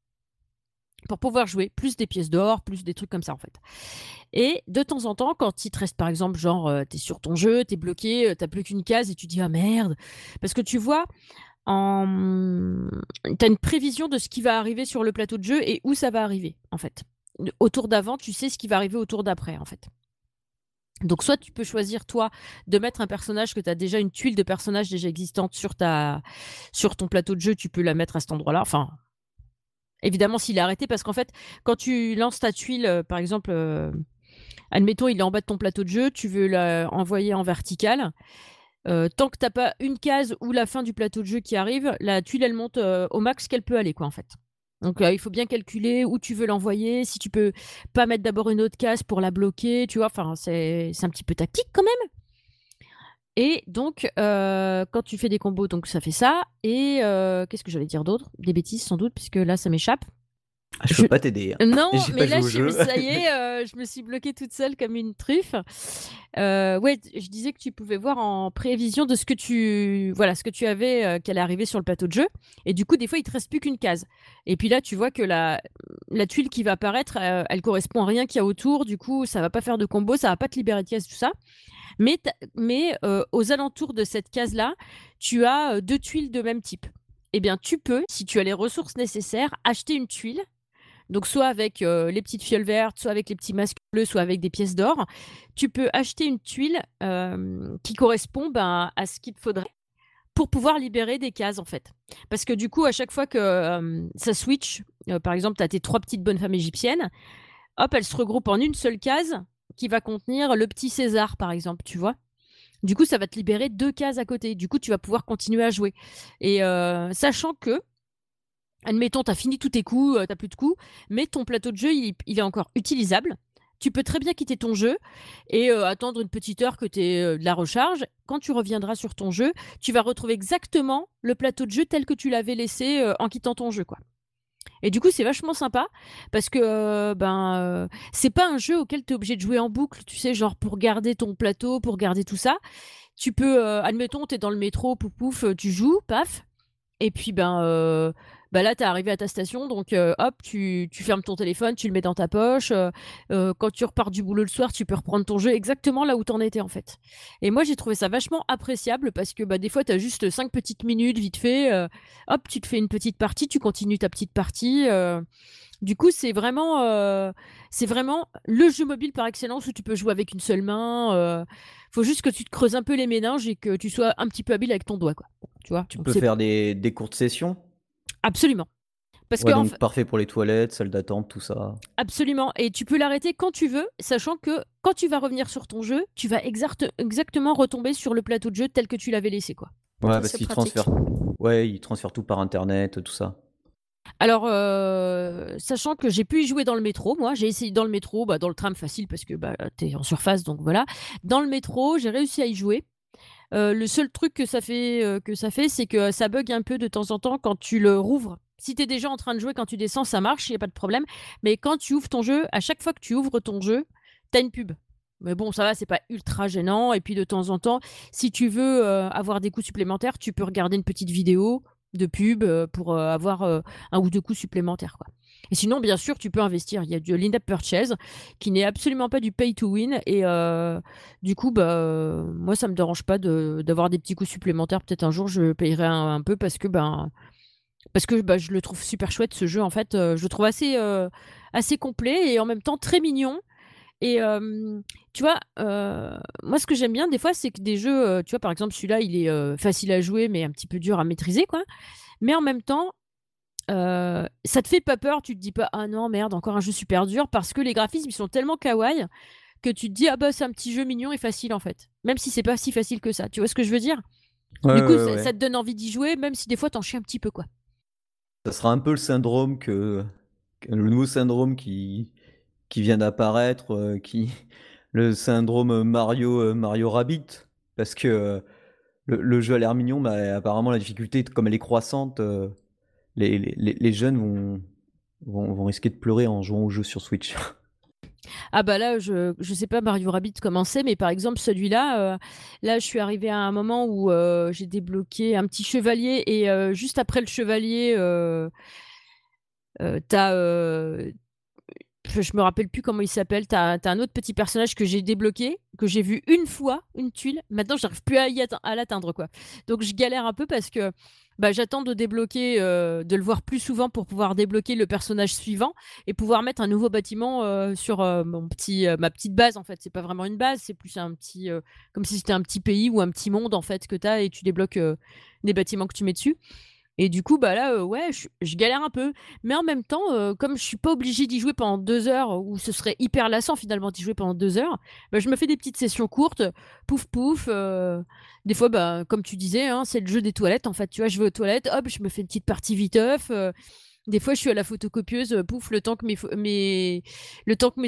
pour pouvoir jouer, plus des pièces d'or, plus des trucs comme ça en fait. Et de temps en temps, quand il te reste par exemple, genre, tu es sur ton jeu, tu es bloqué, tu plus qu'une case et tu dis ah merde, parce que tu vois, en... une prévision de ce qui va arriver sur le plateau de jeu et où ça va arriver en fait. Autour d'avant, tu sais ce qui va arriver autour d'après en fait. Donc soit tu peux choisir toi de mettre un personnage que tu as déjà une tuile de personnage déjà existante sur ta sur ton plateau de jeu, tu peux la mettre à cet endroit-là. Enfin évidemment s'il est arrêté parce qu'en fait quand tu lances ta tuile euh, par exemple euh, admettons il est en bas de ton plateau de jeu, tu veux l'envoyer en vertical. Euh, tant que tu t'as pas une case ou la fin du plateau de jeu qui arrive, la tuile elle monte au max qu'elle peut aller quoi en fait. Donc il faut bien calculer où tu veux l'envoyer, si tu peux pas mettre d'abord une autre case pour la bloquer, tu vois, enfin c'est un petit peu tactique quand même. Et donc quand tu fais des combos, donc ça fait ça. Et qu'est-ce que j'allais dire d'autre? Des bêtises sans doute, puisque là ça m'échappe. Ah, je, peux pas t'aider. Hein. Non, mais là, je, ça y est, euh, je me suis bloquée toute seule comme une truffe. Euh, ouais, je disais que tu pouvais voir en prévision de ce que tu, voilà, ce que tu avais, euh, qu'elle arrivée sur le plateau de jeu. Et du coup, des fois, il te reste plus qu'une case. Et puis là, tu vois que la, la tuile qui va apparaître, elle correspond à rien qu'il y a autour. Du coup, ça va pas faire de combo, ça va pas te libérer de case, tout ça. Mais, mais aux alentours de cette case-là, tu as deux tuiles de même type. Eh bien, tu peux, si tu as les ressources nécessaires, acheter une tuile donc soit avec euh, les petites fioles vertes, soit avec les petits masques bleus, soit avec des pièces d'or. Tu peux acheter une tuile euh, qui correspond ben, à ce qu'il te faudrait pour pouvoir libérer des cases en fait. Parce que du coup, à chaque fois que euh, ça switch, par exemple, tu as tes trois petites bonnes femmes égyptiennes, hop, elles se regroupent en une seule case qui va contenir le petit César, par exemple, tu vois. Du coup, ça va te libérer deux cases à côté. Du coup, tu vas pouvoir continuer à jouer. Et sachant que admettons, tu as fini tous tes coups, euh, tu plus de coups, mais ton plateau de jeu, il, est encore utilisable. Tu peux très bien quitter ton jeu et euh, attendre une petite heure que tu aies euh, de la recharge. Quand tu reviendras sur ton jeu, tu vas retrouver exactement le plateau de jeu tel que tu l'avais laissé en quittant ton jeu. quoi. Et du coup, c'est vachement sympa parce que ben c'est pas un jeu auquel tu es obligé de jouer en boucle, tu sais, genre pour garder ton plateau, pour garder tout ça. Tu peux, admettons, tu es dans le métro, pouf pouf, tu joues, paf. Et puis, ben, bah là, tu es arrivé à ta station, donc euh, hop, tu, fermes ton téléphone, tu le mets dans ta poche. Euh, euh, quand tu repars du boulot le soir, tu peux reprendre ton jeu exactement là où tu en étais en fait. Et moi, j'ai trouvé ça vachement appréciable parce que bah, des fois, tu as juste cinq petites minutes vite fait. hop, tu te fais une petite partie, tu continues ta petite partie. Du coup, c'est vraiment, c'est vraiment le jeu mobile par excellence où tu peux jouer avec une seule main. faut juste que tu te creuses un peu les méninges et que tu sois un petit peu habile avec ton doigt, quoi. Tu vois. Tu peux faire des, des courtes sessions? Absolument. Parce que donc parfait pour les toilettes, salle d'attente, tout ça. Absolument. Et tu peux l'arrêter quand tu veux, sachant que quand tu vas revenir sur ton jeu, tu vas exactement retomber sur le plateau de jeu tel que tu l'avais laissé, quoi. Ouais, parce qu'il transfère. Ouais, il transfère tout par internet, tout ça. Alors, euh, sachant que j'ai pu y jouer dans le métro, moi, j'ai essayé dans le métro, bah, dans le tram facile parce que bah, t'es en surface, donc voilà. Dans le métro, j'ai réussi à y jouer. Euh, le seul truc que ça fait, euh, c'est que ça bug un peu de temps en temps quand tu le rouvres. Si tu es déjà en train de jouer, quand tu descends, ça marche, il n'y a pas de problème. Mais quand tu ouvres ton jeu, à chaque fois que tu ouvres ton jeu, tu as une pub. Mais bon, ça va, c'est pas ultra gênant. Et puis de temps en temps, si tu veux euh, avoir des coups supplémentaires, tu peux regarder une petite vidéo de pub pour avoir un ou deux coups supplémentaires. Quoi. Et sinon, bien sûr, tu peux investir. Il y a du in-app purchase qui n'est absolument pas du pay to win. Et euh, du coup, bah, moi, ça me dérange pas d'avoir des petits coups supplémentaires. Peut-être un jour, je payerai un, peu parce que, ben, parce que bah, je le trouve super chouette ce jeu. En fait, euh, je le trouve assez, euh, assez complet et en même temps très mignon. Et tu vois, moi, ce que j'aime bien des fois, c'est que des jeux, tu vois, par exemple, celui-là, il est facile à jouer, mais un petit peu dur à maîtriser, quoi. Mais en même temps, ça te fait pas peur, tu te dis pas ah non merde encore un jeu super dur parce que les graphismes ils sont tellement kawaii que tu te dis ah bah c'est un petit jeu mignon et facile en fait, même si c'est pas si facile que ça. Tu vois ce que je veux dire? Du coup ça, te donne envie d'y jouer même si des fois t'en chies un petit peu quoi. Ça sera un peu le syndrome que, le nouveau syndrome qui qui vient d'apparaître, euh, qui le syndrome Mario euh, Mario Rabbit parce que le, jeu a l'air mignon mais apparemment la difficulté comme elle est croissante les, jeunes vont, vont, risquer de pleurer en jouant au jeu sur Switch. Ah bah là, je ne sais pas Mario Rabbit comment c'est, mais par exemple celui-là, euh, là je suis arrivée à un moment où euh, j'ai débloqué un petit chevalier et euh, juste après le chevalier, t'as je me rappelle plus comment il s'appelle. T'as as un autre petit personnage que j'ai débloqué, que j'ai vu une fois, une tuile. Maintenant, j'arrive plus à, l'atteindre, quoi. Donc, je galère un peu parce que bah, j'attends de débloquer, euh, de le voir plus souvent pour pouvoir débloquer le personnage suivant et pouvoir mettre un nouveau bâtiment euh, sur euh, ma petite base. En fait, c'est pas vraiment une base, c'est plus un petit, comme si c'était un petit pays ou un petit monde en fait que tu as et tu débloques des bâtiments que tu mets dessus. Et du coup, bah là, euh, ouais, je, galère un peu. Mais en même temps, euh, comme je suis pas obligée d'y jouer pendant deux heures, ou ce serait hyper lassant finalement d'y jouer pendant deux heures, bah, je me fais des petites sessions courtes, pouf pouf. Euh, des fois, bah, comme tu disais, hein, c'est le jeu des toilettes. En fait, tu vois, je vais aux toilettes, hop, je me fais une petite partie viteuf. Des fois, je suis à la photocopieuse, euh, pouf, le temps que mes,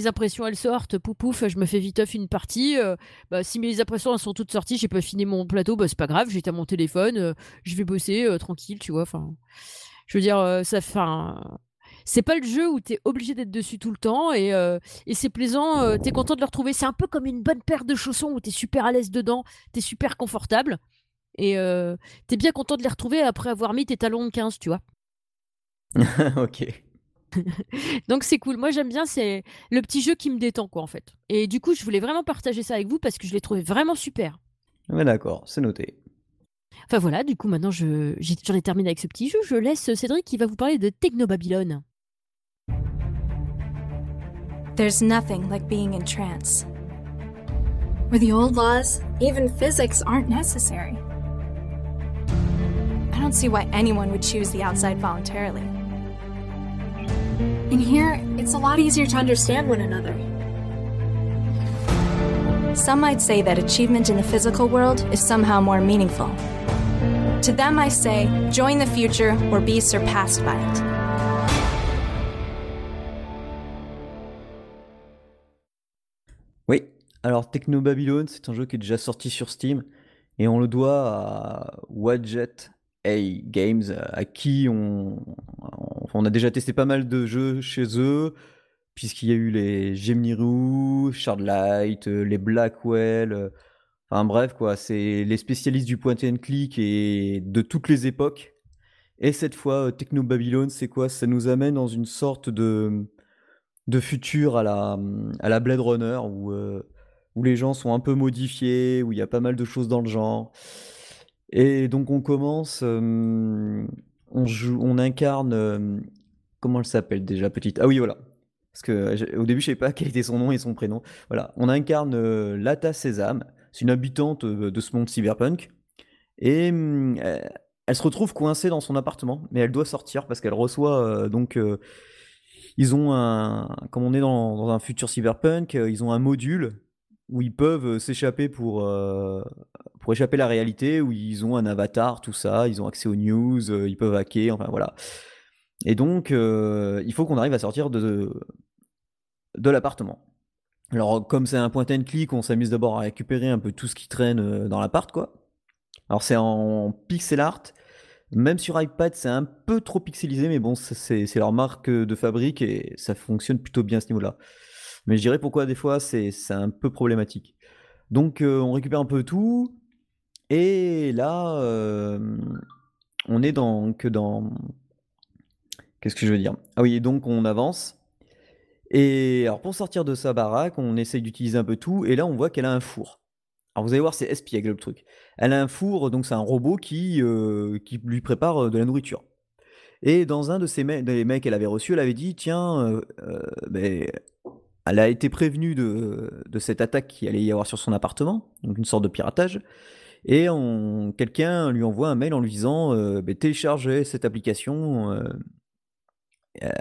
impressions elles sortent, pouf, pouf, je me fais vite off une partie. Euh, bah, si mes impressions elles sont toutes sorties, j'ai pas fini mon plateau, bah, c'est pas grave, j'étais à mon téléphone, euh, je vais bosser tranquille, tu vois. Enfin, je veux dire, ça, enfin, c'est pas le jeu où tu es obligé d'être dessus tout le temps et, c'est plaisant, tu es content de le retrouver. C'est un peu comme une bonne paire de chaussons où tu es super à l'aise dedans, tu es super confortable et tu bien content de les retrouver après avoir mis tes talons de 15, tu vois. ok. Donc c'est cool. Moi j'aime bien, c'est le petit jeu qui me détend quoi en fait. Et du coup je voulais vraiment partager ça avec vous parce que je l'ai trouvé vraiment super. Ouais d'accord, c'est noté. Enfin voilà, du coup maintenant je, j'en ai terminé avec ce petit jeu. Je laisse Cédric qui va vous parler de Techno Babylon. There's nothing like being in trance. Where the old laws, even physics, aren't necessary. I don't see why anyone would choose the outside voluntarily. In here, it's a lot easier to understand one another. Some might say that achievement in the physical world is somehow more meaningful. To them, I say, join the future or be surpassed by it. Oui, alors Techno Babylon, c'est un jeu qui est déjà sorti sur Steam et on le doit à Wadjet A Games, à qui on, on a déjà testé pas mal de jeux chez eux, puisqu'il y a eu les Gemini Shardlight, euh, les Blackwell. Euh, enfin bref, quoi, c'est les spécialistes du point and click et de toutes les époques. Et cette fois, euh, Techno Babylon, c'est quoi? Ça nous amène dans une sorte de, de futur à la, à la Blade Runner, où, où les gens sont un peu modifiés, où il y a pas mal de choses dans le genre. Et donc on commence on incarne. Euh, comment elle s'appelle déjà, petite? Ah oui, voilà. Parce que au début, je ne savais pas quel était son nom et son prénom. Voilà, on incarne euh, Lata Sésame. C'est une habitante euh, de ce monde cyberpunk. Et elle se retrouve coincée dans son appartement, mais elle doit sortir parce qu'elle reçoit donc. ils ont un. Comme on est dans un futur cyberpunk, ils ont un module où ils peuvent s'échapper pour, pour échapper à la réalité, où ils ont un avatar, tout ça, ils ont accès aux news, ils peuvent hacker, enfin voilà. Et donc, il faut qu'on arrive à sortir de, de l'appartement. Alors, comme c'est un point and click, on s'amuse d'abord à récupérer un peu tout ce qui traîne dans l'appart, quoi. Alors, c'est en pixel art. Même sur iPad, c'est un peu trop pixelisé, mais bon, c'est leur marque de fabrique et ça fonctionne plutôt bien à ce niveau-là. Mais je dirais pourquoi des fois c'est un peu problématique. Donc euh, on récupère un peu tout. Et là, on est dans que dans. Qu'est-ce que je veux dire? Ah oui, donc on avance. Et alors pour sortir de sa baraque, on essaye d'utiliser un peu tout. Et là, on voit qu'elle a un four. Alors vous allez voir, c'est espiègle le truc. Elle a un four, donc c'est un robot qui, qui lui prépare de la nourriture. Et dans un de ces des mecs qu'elle avait reçu, elle avait dit Tiens, ben, elle a été prévenue de, cette attaque qui allait y avoir sur son appartement, donc une sorte de piratage. Et quelqu'un lui envoie un mail en lui disant euh, bah, téléchargez cette application, euh,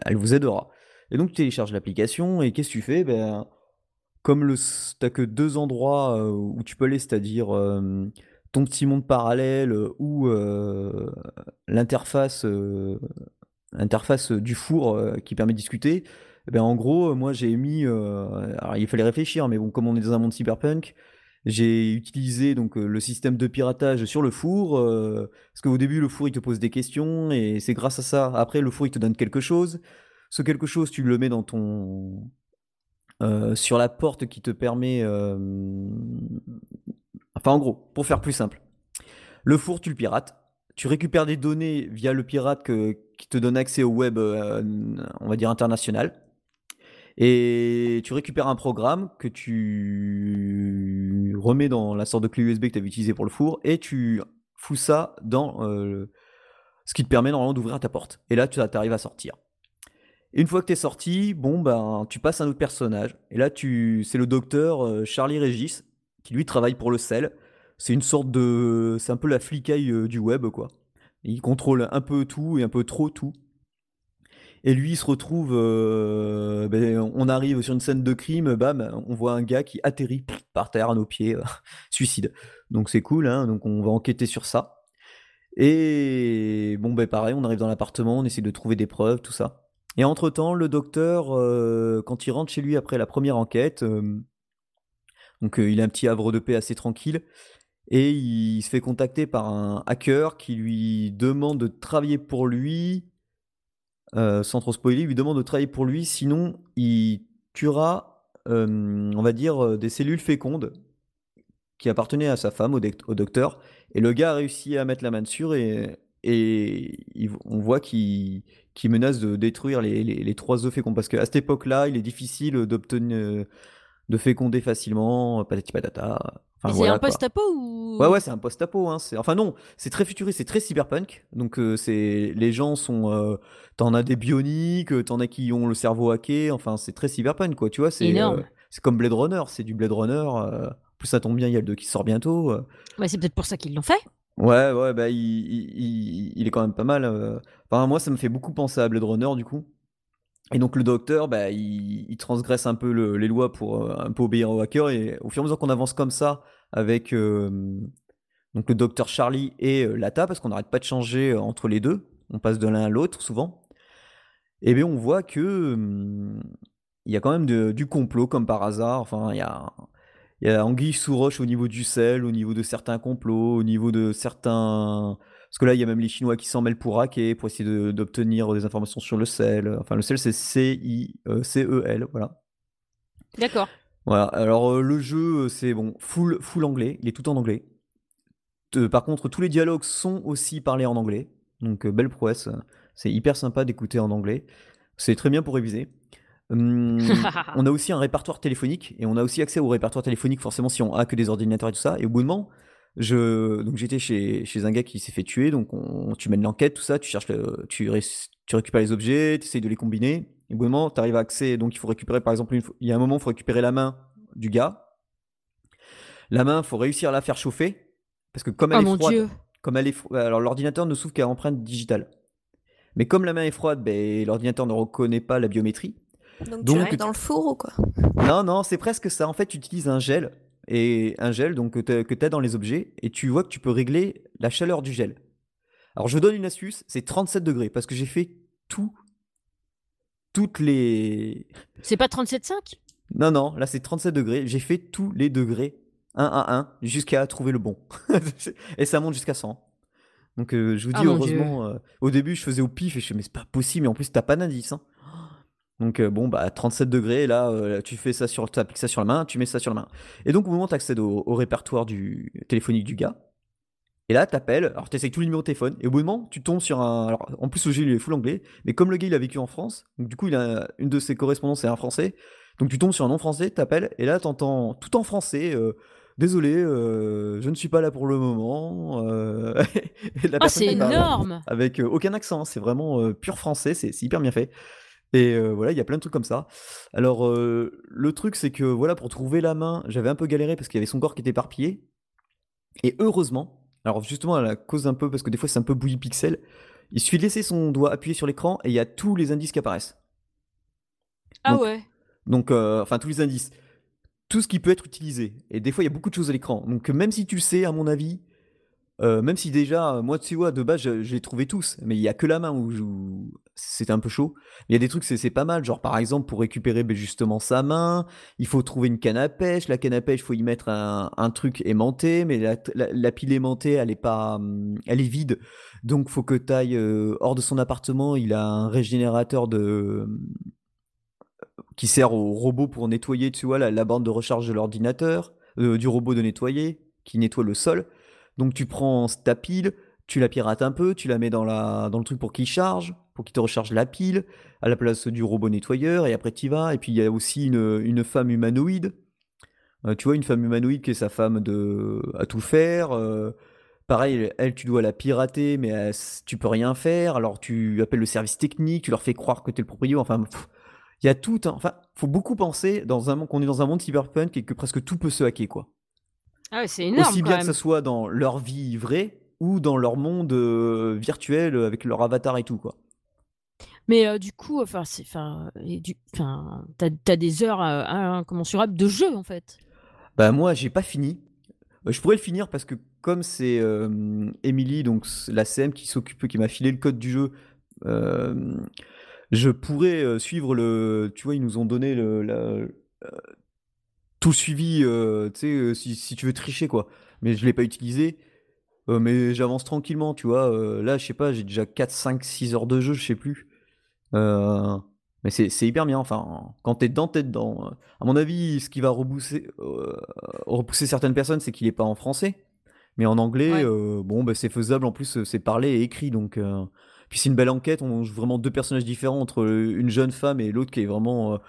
elle vous aidera. Et donc tu télécharges l'application et qu'est-ce que tu fais? Ben, Comme tu n'as que deux endroits euh, où tu peux aller, c'est-à-dire ton petit monde parallèle ou l'interface du four qui permet de discuter, ben, en gros, moi j'ai mis. Euh, alors il fallait réfléchir, mais bon, comme on est dans un monde cyberpunk, j'ai utilisé donc euh, le système de piratage sur le four. Euh, parce qu'au début, le four il te pose des questions et c'est grâce à ça. Après, le four il te donne quelque chose. Ce quelque chose, tu le mets dans ton. sur la porte qui te permet. Enfin, en gros, pour faire plus simple. Le four, tu le pirates. Tu récupères des données via le pirate qui te donne accès au web, on va dire international. Et tu récupères un programme que tu remets dans la sorte de clé USB que tu avais utilisé pour le four et tu fous ça dans ce qui te permet normalement d'ouvrir ta porte. Et là, tu arrives à sortir. Une fois que tu es sorti, bon, ben, tu passes à un autre personnage. Et là, tu, c'est le docteur Charlie Régis qui lui travaille pour le sel. C'est une sorte de. C'est un peu la flicaille du web, quoi. Il contrôle un peu tout et un peu trop tout. Et lui, il se retrouve, euh, ben, on arrive sur une scène de crime, bam, on voit un gars qui atterrit par terre à nos pieds, suicide. Donc c'est cool, hein, donc on va enquêter sur ça. Et bon, ben pareil, on arrive dans l'appartement, on essaie de trouver des preuves, tout ça. Et entre-temps, le docteur, euh, quand il rentre chez lui après la première enquête, euh, donc il a un petit havre de paix assez tranquille, et il se fait contacter par un hacker qui lui demande de travailler pour lui euh, sans trop spoiler, il lui demande de travailler pour lui, sinon il tuera, euh, on va dire, euh, des cellules fécondes qui appartenaient à sa femme, au, docteur. Et le gars a réussi à mettre la main dessus et, on voit qu'il menace de détruire les, trois œufs féconds. Parce qu'à cette époque-là, il est difficile d'obtenir, de féconder facilement, patati patata c'est un post-apo ou Ouais, ouais, c'est un post-apo. Hein. Enfin non, c'est très futuriste, c'est très cyberpunk. Donc euh, c'est les gens sont, euh, t'en as des bioniques, euh, t'en as qui ont le cerveau hacké. Enfin, c'est très cyberpunk, quoi. Tu vois, c'est c'est comme Blade Runner, c'est du Blade Runner. plus ça tombe bien, il y a le 2 qui sort bientôt. Ouais, c'est peut-être pour ça qu'ils l'ont fait. Ouais, ouais, bah il, il, il, est quand même pas mal. Enfin, moi, ça me fait beaucoup penser à Blade Runner, du coup. Et donc le docteur, bah, il, transgresse un peu les lois pour euh, un peu obéir au hacker. Et au fur et à mesure qu'on avance comme ça avec euh, donc le docteur Charlie et euh, Lata, parce qu'on n'arrête pas de changer entre les deux, on passe de l'un à l'autre souvent. Et eh bien on voit que il y a quand même du complot comme par hasard. Enfin, il y a, il y a anguille sous roche au niveau du sel, au niveau de certains complots, au niveau de certains parce que là, il y a même les Chinois qui s'en mêlent pour hacker, pour essayer d'obtenir des informations sur le sel. Enfin, le sel, c'est C-I-C-E-L, voilà. D'accord. Voilà. Alors, euh, le jeu, euh, c'est bon, full, full anglais. Il est tout en anglais. par contre, tous les dialogues sont aussi parlés en anglais. Donc, euh, belle prouesse. C'est hyper sympa d'écouter en anglais. C'est très bien pour réviser. Hum, on a aussi un répertoire téléphonique et on a aussi accès au répertoire téléphonique forcément si on a que des ordinateurs et tout ça. Et au bout de moment, je, donc j'étais chez, chez un gars qui s'est fait tuer, donc on, tu mènes l'enquête, tout ça, tu cherches le, tu, tu récupères les objets, tu essayes de les combiner. Et au bout moment, tu arrives à accès, donc il faut récupérer par exemple, il y a un moment, il faut récupérer la main du gars. La main, il faut réussir à la faire chauffer, parce que comme elle oh est froide, comme elle est alors l'ordinateur ne s'ouvre qu'à empreinte digitale. Mais comme la main est froide, ben, l'ordinateur ne reconnaît pas la biométrie. Donc, donc tu dans le four ou quoi? Non, non, c'est presque ça. En fait, tu utilises un gel et un gel donc que tu as dans les objets et tu vois que tu peux régler la chaleur du gel. Alors je donne une astuce, c'est 37 degrés parce que j'ai fait tout toutes les C'est pas 37,5 Non non, là c'est 37 degrés, j'ai fait tous les degrés 1 à 1 jusqu'à trouver le bon. et ça monte jusqu'à 100. Donc euh, je vous dis ah, heureusement euh, au début je faisais au pif et je me mais c'est pas possible mais en plus t'as pas d'indice hein. Donc euh, bon, bah 37 degrés, là, euh, tu fais ça sur, tu appliques ça sur la main, tu mets ça sur la main. Et donc au moment où tu accèdes au, répertoire du téléphonique du gars, et là t'appelles, alors tu essayes tous les numéros de téléphone, et au bout d'un moment, tu tombes sur un. Alors en plus, il est full anglais, mais comme le gars il a vécu en France, donc du coup, il a une de ses correspondants, c'est un français, donc tu tombes sur un nom français, t'appelles, et là t'entends tout en français. Euh, désolé, je ne suis pas là pour le moment. ah, c'est énorme Avec aucun accent, c'est vraiment pur français, c'est hyper bien fait. Et voilà, il y a plein de trucs comme ça. Alors, le truc, c'est que voilà, pour trouver la main, j'avais un peu galéré parce qu'il y avait son corps qui était éparpillé. Et heureusement, alors justement, à la cause un peu, parce que des fois c'est un peu bouilli pixel, il suffit de laisser son doigt appuyé sur l'écran et il y a tous les indices qui apparaissent. Ah ouais Donc, enfin, tous les indices. Tout ce qui peut être utilisé. Et des fois, il y a beaucoup de choses à l'écran. Donc, même si tu le sais, à mon avis, même si déjà, moi, tu vois, de base, j'ai trouvé tous, mais il y a que la main où, je c'était un peu chaud. Il y a des trucs, c'est pas mal. Genre, par exemple, pour récupérer ben, justement sa main, il faut trouver une canne à pêche. La canne à pêche, il faut y mettre un, truc aimanté, mais la, pile aimantée, elle est pas, hum, elle est vide. Donc, faut que tu ailles euh, hors de son appartement. Il a un régénérateur de qui sert au robot pour nettoyer, tu vois, la, bande de recharge de l'ordinateur, euh, du robot de nettoyer, qui nettoie le sol. Donc, tu prends ta pile, tu la pirates un peu, tu la mets dans, le truc pour qu'il charge pour qu'il te recharge la pile à la place du robot nettoyeur, et après tu vas. Et puis il y a aussi une, femme humanoïde. Euh, tu vois, une femme humanoïde qui est sa femme de à tout faire. euh, pareil, elle, tu dois la pirater, mais elle- tu peux rien faire. Alors tu appelles le service technique, tu leur fais croire que tu es le propriétaire. Enfin, il y a tout. un- Enfin, faut beaucoup penser dans un monde qu'on est dans un monde cyberpunk et que presque tout peut se hacker, quoi. Ah ouais, c'est énorme Aussi quand bien même. que ça soit dans leur vie vraie ou dans leur monde euh, virtuel euh, avec leur avatar et tout, quoi. Mais euh, du coup, enfin, c'est, enfin, et du, enfin, t'as, t'as des heures euh, incommensurables de jeu en fait. Bah moi, j'ai pas fini. Je pourrais le finir parce que comme c'est Emily, donc la CM qui s'occupe, qui m'a filé le code du jeu, je pourrais suivre le. Tu vois, ils nous ont donné le, la- tout suivi, euh, tu sais, euh, si, si tu veux tricher quoi. Mais je l'ai pas utilisé. Euh, mais j'avance tranquillement, tu vois. Là, je sais pas, j'ai déjà 4, 5, 6 heures de jeu, je sais plus. Mais c'est hyper bien. Enfin, quand t'es dedans, t'es dedans. À mon avis, ce qui va repousser, euh, repousser certaines personnes, c'est qu'il est pas en français. Mais en anglais, Ouais. bon, bah, c'est faisable. En plus, c'est parlé et écrit. Donc, Puis c'est une belle enquête. On joue vraiment deux personnages différents entre une jeune femme et l'autre qui est vraiment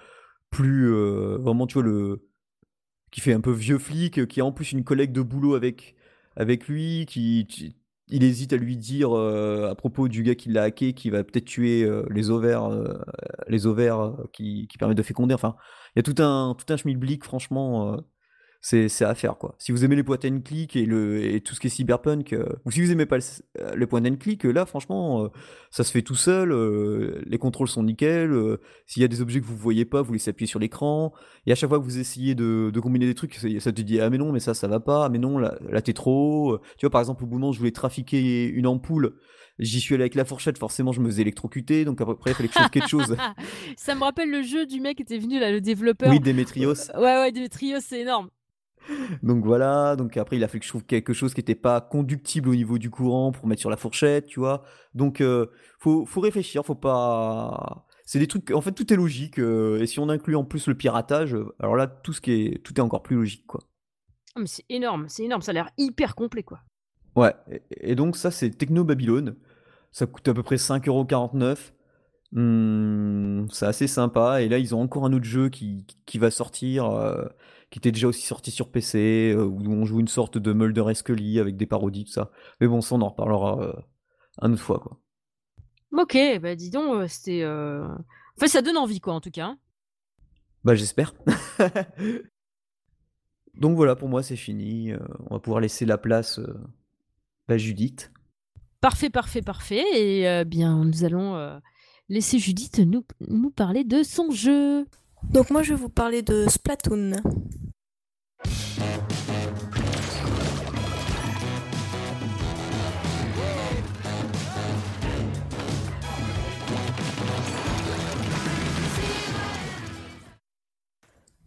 plus. vraiment, tu vois, le. Qui fait un peu vieux flic, euh, qui a en plus une collègue de boulot avec, lui, qui. il hésite à lui dire euh, à propos du gars qui l'a hacké, qui va peut-être tuer euh, les ovaires, les ovaires qui, qui permettent de féconder. Enfin, il y a tout un, tout un schmilblick, franchement, c'est à faire, quoi. Si vous aimez les point and click et, le, et tout ce qui est cyberpunk, euh, ou si vous aimez pas le, euh, le point and click, là, franchement, euh, ça se fait tout seul, euh, les contrôles sont nickel, s'il y a des objets que vous voyez pas, vous laissez appuyer sur l'écran, et à chaque fois que vous essayez de, de combiner des trucs, ça te dit, ah mais non, mais ça, ça va pas, ah mais non, là, là t'es trop... haut. Tu vois, par exemple, au bout moment, je voulais trafiquer une ampoule, j'y suis allé avec la fourchette, forcément, je me faisais électrocuter, donc après, il fallait que je fasse quelque chose. Ça me rappelle le jeu du mec qui était venu là, le développeur. Oui, Demetrios. Ouais, ouais, Demetrios, c'est énorme. Donc voilà, donc après il a fallu que je trouve quelque chose qui n'était pas conductible au niveau du courant pour mettre sur la fourchette, tu vois. Donc euh, faut, faut réfléchir, faut pas. C'est des trucs, en fait tout est logique, euh, et si on inclut en plus le piratage, euh, alors là tout ce qui est, tout est encore plus logique, quoi. Ah, mais c'est énorme, c'est énorme, ça a l'air hyper complet quoi. Ouais, et, et donc ça c'est Techno Babylone, ça coûte à peu près 5,49€. Hum, c'est assez sympa, et là ils ont encore un autre jeu qui, qui va sortir, euh, qui était déjà aussi sorti sur PC, euh, où on joue une sorte de Mulder et Scully avec des parodies, tout ça. Mais bon, ça on en reparlera euh, une autre fois, quoi. Ok, bah dis donc, euh, c'était. euh, En fait, ça donne envie quoi en tout cas. hein. Bah j'espère. Donc voilà, pour moi c'est fini, on va pouvoir laisser la place à Judith. Parfait, parfait, parfait. Et bien, nous allons laisser Judith nous, nous parler de son jeu. Donc moi je vais vous parler de Splatoon.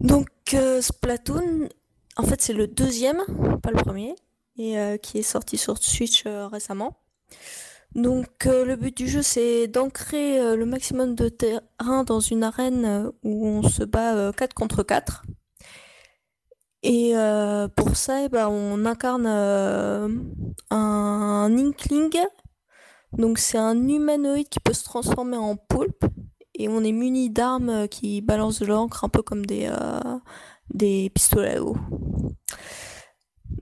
Donc euh, Splatoon, en fait c'est le deuxième, pas le premier, et euh, qui est sorti sur Switch euh, récemment. Donc euh, le but du jeu c'est d'ancrer euh, le maximum de terrain dans une arène euh, où on se bat euh, 4 contre 4. Et pour ça, eh ben, on incarne un Inkling. Donc c'est un humanoïde qui peut se transformer en poulpe. Et on est muni d'armes qui balancent de l'encre un peu comme des pistolets à eau.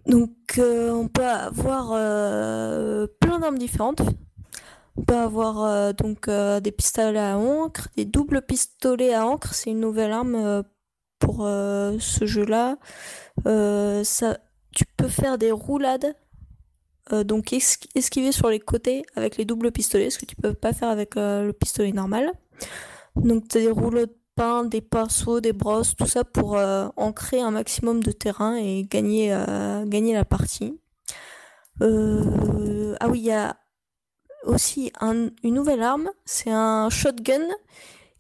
Donc euh, on peut avoir euh, plein d'armes différentes. On peut avoir euh, donc des pistolets à encre, des doubles pistolets à encre, c'est une nouvelle arme pour ce jeu-là. Ça, tu peux faire des roulades, donc es- esquiver sur les côtés avec les doubles pistolets, ce que tu peux pas faire avec le pistolet normal. Donc tu as des rouleaux des pinceaux, des brosses, tout ça pour euh, ancrer un maximum de terrain et gagner, euh, gagner la partie. Euh, ah oui, il y a aussi un- une nouvelle arme, c'est un shotgun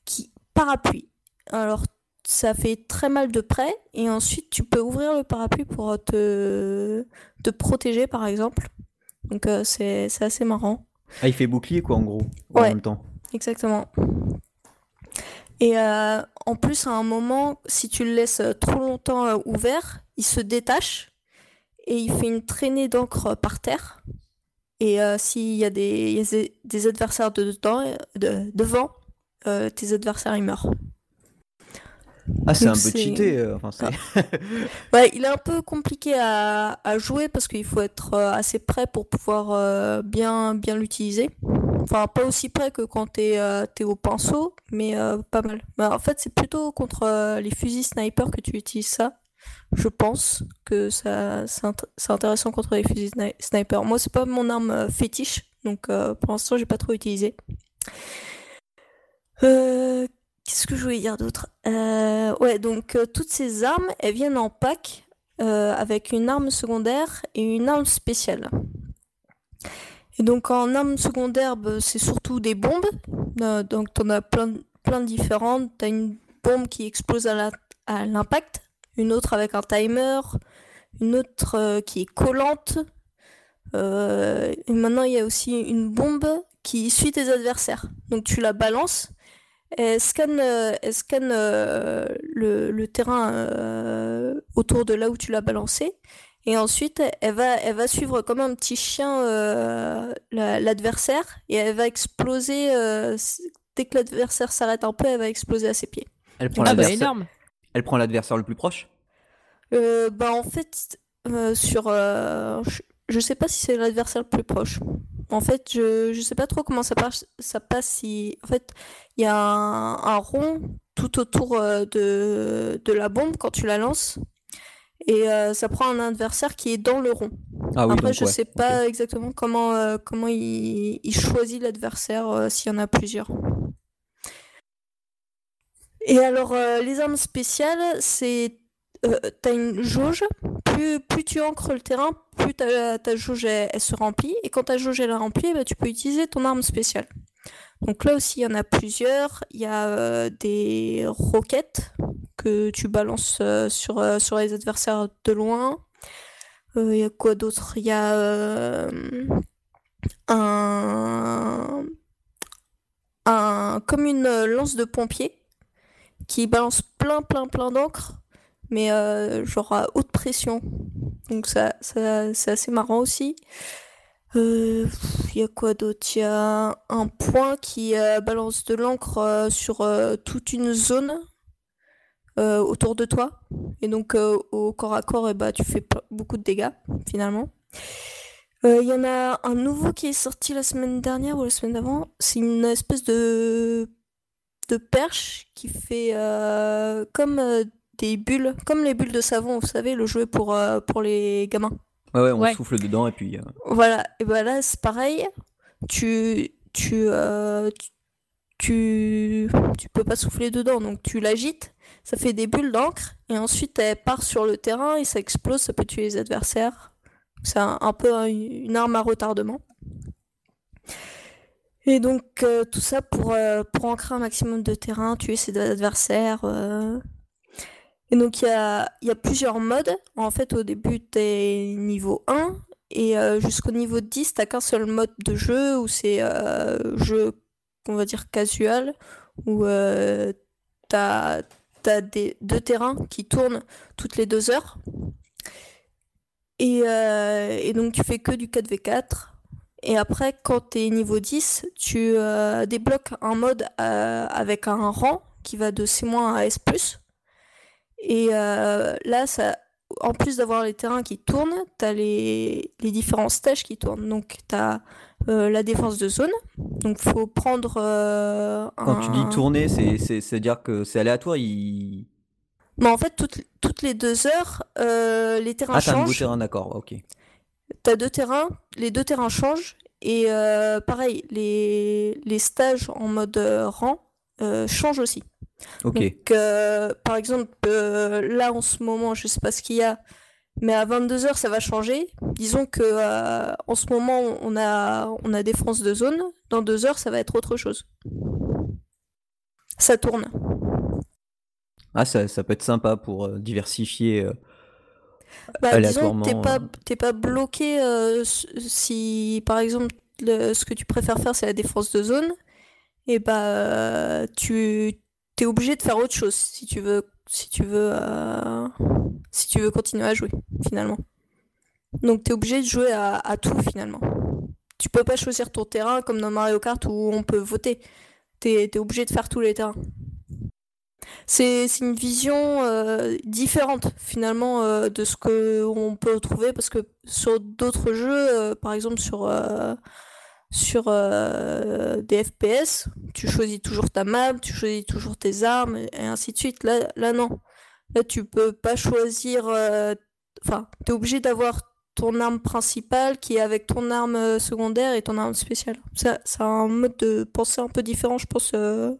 qui parapluie. Alors ça fait très mal de près et ensuite tu peux ouvrir le parapluie pour te, te protéger par exemple. Donc euh, c'est assez marrant. Ah, il fait bouclier quoi en gros, en même temps. Exactement. Et euh, en plus, à un moment, si tu le laisses euh, trop longtemps euh, ouvert, il se détache et il fait une traînée d'encre par terre. Et s'il y a des, des, adversaires dedans, de, devant, tes adversaires ils meurent. Ah, c'est un peu cheaté. Ah. ouais, il est un peu compliqué à, à jouer parce qu'il faut être assez prêt pour pouvoir bien, bien l'utiliser. Enfin, pas aussi près que quand t'es es au pinceau, mais pas mal. Bah, en fait, c'est plutôt contre les fusils sniper que tu utilises ça. Je pense que ça c'est intéressant contre les fusils sniper. Moi, c'est pas mon arme fétiche, donc pour l'instant, j'ai pas trop utilisé. Euh, Qu'est-ce que je voulais dire d'autre? Euh, Ouais, donc euh, toutes ces armes, elles viennent en pack euh, avec une arme secondaire et une arme spéciale. Donc en arme secondaire, bah, c'est surtout des bombes. donc tu en as plein, plein de différentes. Tu as une bombe qui explose à l'impact, une autre avec un timer, une autre qui est collante. et maintenant, il y a aussi une bombe qui suit tes adversaires. Donc tu la balances elle scanne, euh, euh, le, terrain euh, autour de là où tu l'as balancé. Et ensuite, elle va, elle va suivre comme un petit chien l'adversaire et elle va exploser. dès que l'adversaire s'arrête un peu, elle va exploser à ses pieds. Elle prend ah bah, l'adversaire. Elle prend l'adversaire le plus proche? bah en fait, sur, je, je sais pas si c'est l'adversaire le plus proche. En fait, je ne sais pas trop comment ça passe. Ça passe si, en fait, il y a un, rond tout autour euh, de, de, la bombe quand tu la lances. Et euh, ça prend un adversaire qui est dans le rond. Ah Après, je ne sais pas exactement comment, euh, comment il, il choisit l'adversaire s'il y en a plusieurs. Et alors, les armes spéciales, c'est euh, tu as une jauge, plus, plus tu ancres le terrain, plus ta, ta jauge elle, se remplit, et quand ta jauge elle est remplie, bah, tu peux utiliser ton arme spéciale. Donc là aussi, il y en a plusieurs. Il y a euh, des roquettes que tu balances euh, sur, sur les adversaires de loin. Il y a quoi d'autre? Il y a un, comme une lance de pompier qui balance plein, plein, plein d'encre mais euh, genre à haute pression. Donc ça c'est assez marrant aussi. Il euh, y a quoi d'autre? Il y a un point qui euh, balance de l'encre sur toute une zone autour de toi. Et donc au corps à corps, et eh bah, tu fais beaucoup de dégâts finalement. Il y en a un nouveau qui est sorti la semaine dernière ou la semaine d'avant. C'est une espèce de, de perche qui fait comme des bulles, comme les bulles de savon, vous savez, le jouet pour, euh, pour les gamins. Ouais, ouais, on souffle dedans et puis. Euh, voilà, et ben là, c'est pareil. Tu. Tu, euh, tu, tu, peux pas souffler dedans, donc tu l'agites, ça fait des bulles d'encre, et ensuite elle part sur le terrain et ça explose, ça peut tuer les adversaires. C'est un, peu une arme à retardement. Et donc tout ça pour, pour ancrer un maximum de terrain, tuer ses adversaires, et donc il y a, y a, plusieurs modes. En fait, au début, tu es niveau 1 et euh, jusqu'au niveau 10, t'as qu'un seul mode de jeu où c'est euh, jeu, va dire, casual, où euh, t'as as des, deux terrains qui tournent toutes les deux heures. Et, euh, et donc tu fais que du 4v4. Et après, quand tu es niveau 10, tu débloques un mode avec un rang qui va de C- à S+. Et euh, là, ça, en plus d'avoir les terrains qui tournent, tu as les, les, différents stages qui tournent. Donc, tu as euh, la défense de zone. Donc, faut prendre. Euh, Quand tu dis tourner, c'est-à-dire que c'est aléatoire il... Mais en fait, toutes, toutes les deux heures, les terrains changent. Ah, t'as un terrain, d'accord, ok. T'as deux terrains, les deux terrains changent. Et pareil, les, les stages en mode rang changent aussi. Donc, euh, par exemple, euh, là en ce moment, je sais pas ce qu'il y a, mais à 22h ça va changer. Disons que euh, en ce moment on a, on a défense de zone, dans deux heures ça va être autre chose. Ça tourne. Ah, ça, ça peut être sympa pour diversifier. Bah, disons que t'es pas, pas bloqué si par exemple ce que tu préfères faire c'est la défense de zone et bah tu t'es obligé de faire autre chose si tu veux, si tu veux, euh, si tu veux continuer à jouer finalement. Donc t'es obligé de jouer à, tout finalement. peux pas choisir ton terrain comme dans Mario Kart où on peut voter. Tu es, obligé de faire tous les terrains. C'est une vision euh, différente finalement euh, de ce qu'on peut trouver parce que sur d'autres jeux, par exemple sur, sur des FPS, tu choisis toujours ta map, tu choisis toujours tes armes et ainsi de suite. Là, là non. Là, tu peux pas choisir. Enfin, tu es obligé d'avoir ton arme principale qui est avec ton arme secondaire et ton arme spéciale. Ça, ça a un mode de pensée un peu différent, je pense,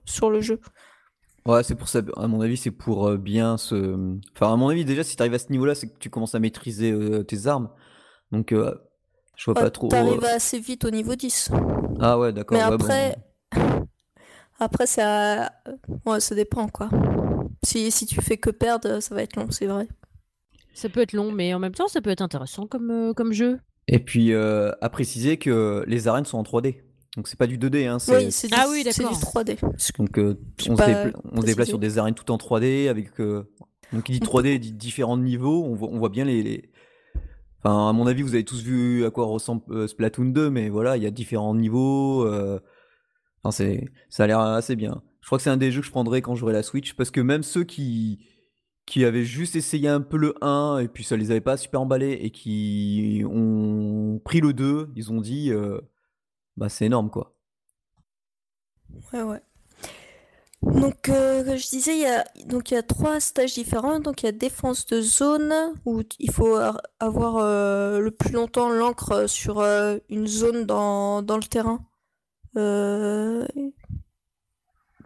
sur le jeu. Ouais, c'est pour ça, à mon avis, c'est pour euh, bien se. Enfin, à mon avis, déjà, si tu arrives à ce niveau-là, c'est que tu commences à maîtriser euh, tes armes. Donc, euh, je vois pas trop. T'arrives assez vite au niveau 10. Ah ouais, d'accord. Mais après, après ça, ouais, ça dépend quoi. Si, si tu fais que perdre, ça va être long, c'est vrai. Ça peut être long, mais en même temps, ça peut être intéressant comme, comme jeu. Et puis, à préciser que les arènes sont en 3D. Donc c'est pas du 2D, hein, c'est oui, ah oui, du 3D. Donc euh, on, se déplace sur des arènes tout en 3D avec euh, donc il dit 3D, il dit différents niveaux. On voit, on voit bien les, Enfin, à mon avis, vous avez tous vu à quoi ressemble euh, Splatoon 2, mais voilà, il y a différents niveaux. Enfin, c'est, ça a l'air assez bien. Je crois que c'est un des jeux que je prendrais quand j'aurai la Switch, parce que même ceux qui qui avaient juste essayé un peu le 1 et puis ça les avait pas super emballés et qui ont pris le 2, ils ont dit bah c'est énorme quoi. Ouais ouais. Donc euh, je disais il y a donc il y a trois stages différents donc il y a défense de zone où il faut avoir euh, le plus longtemps l'encre sur euh, une zone dans, dans le terrain.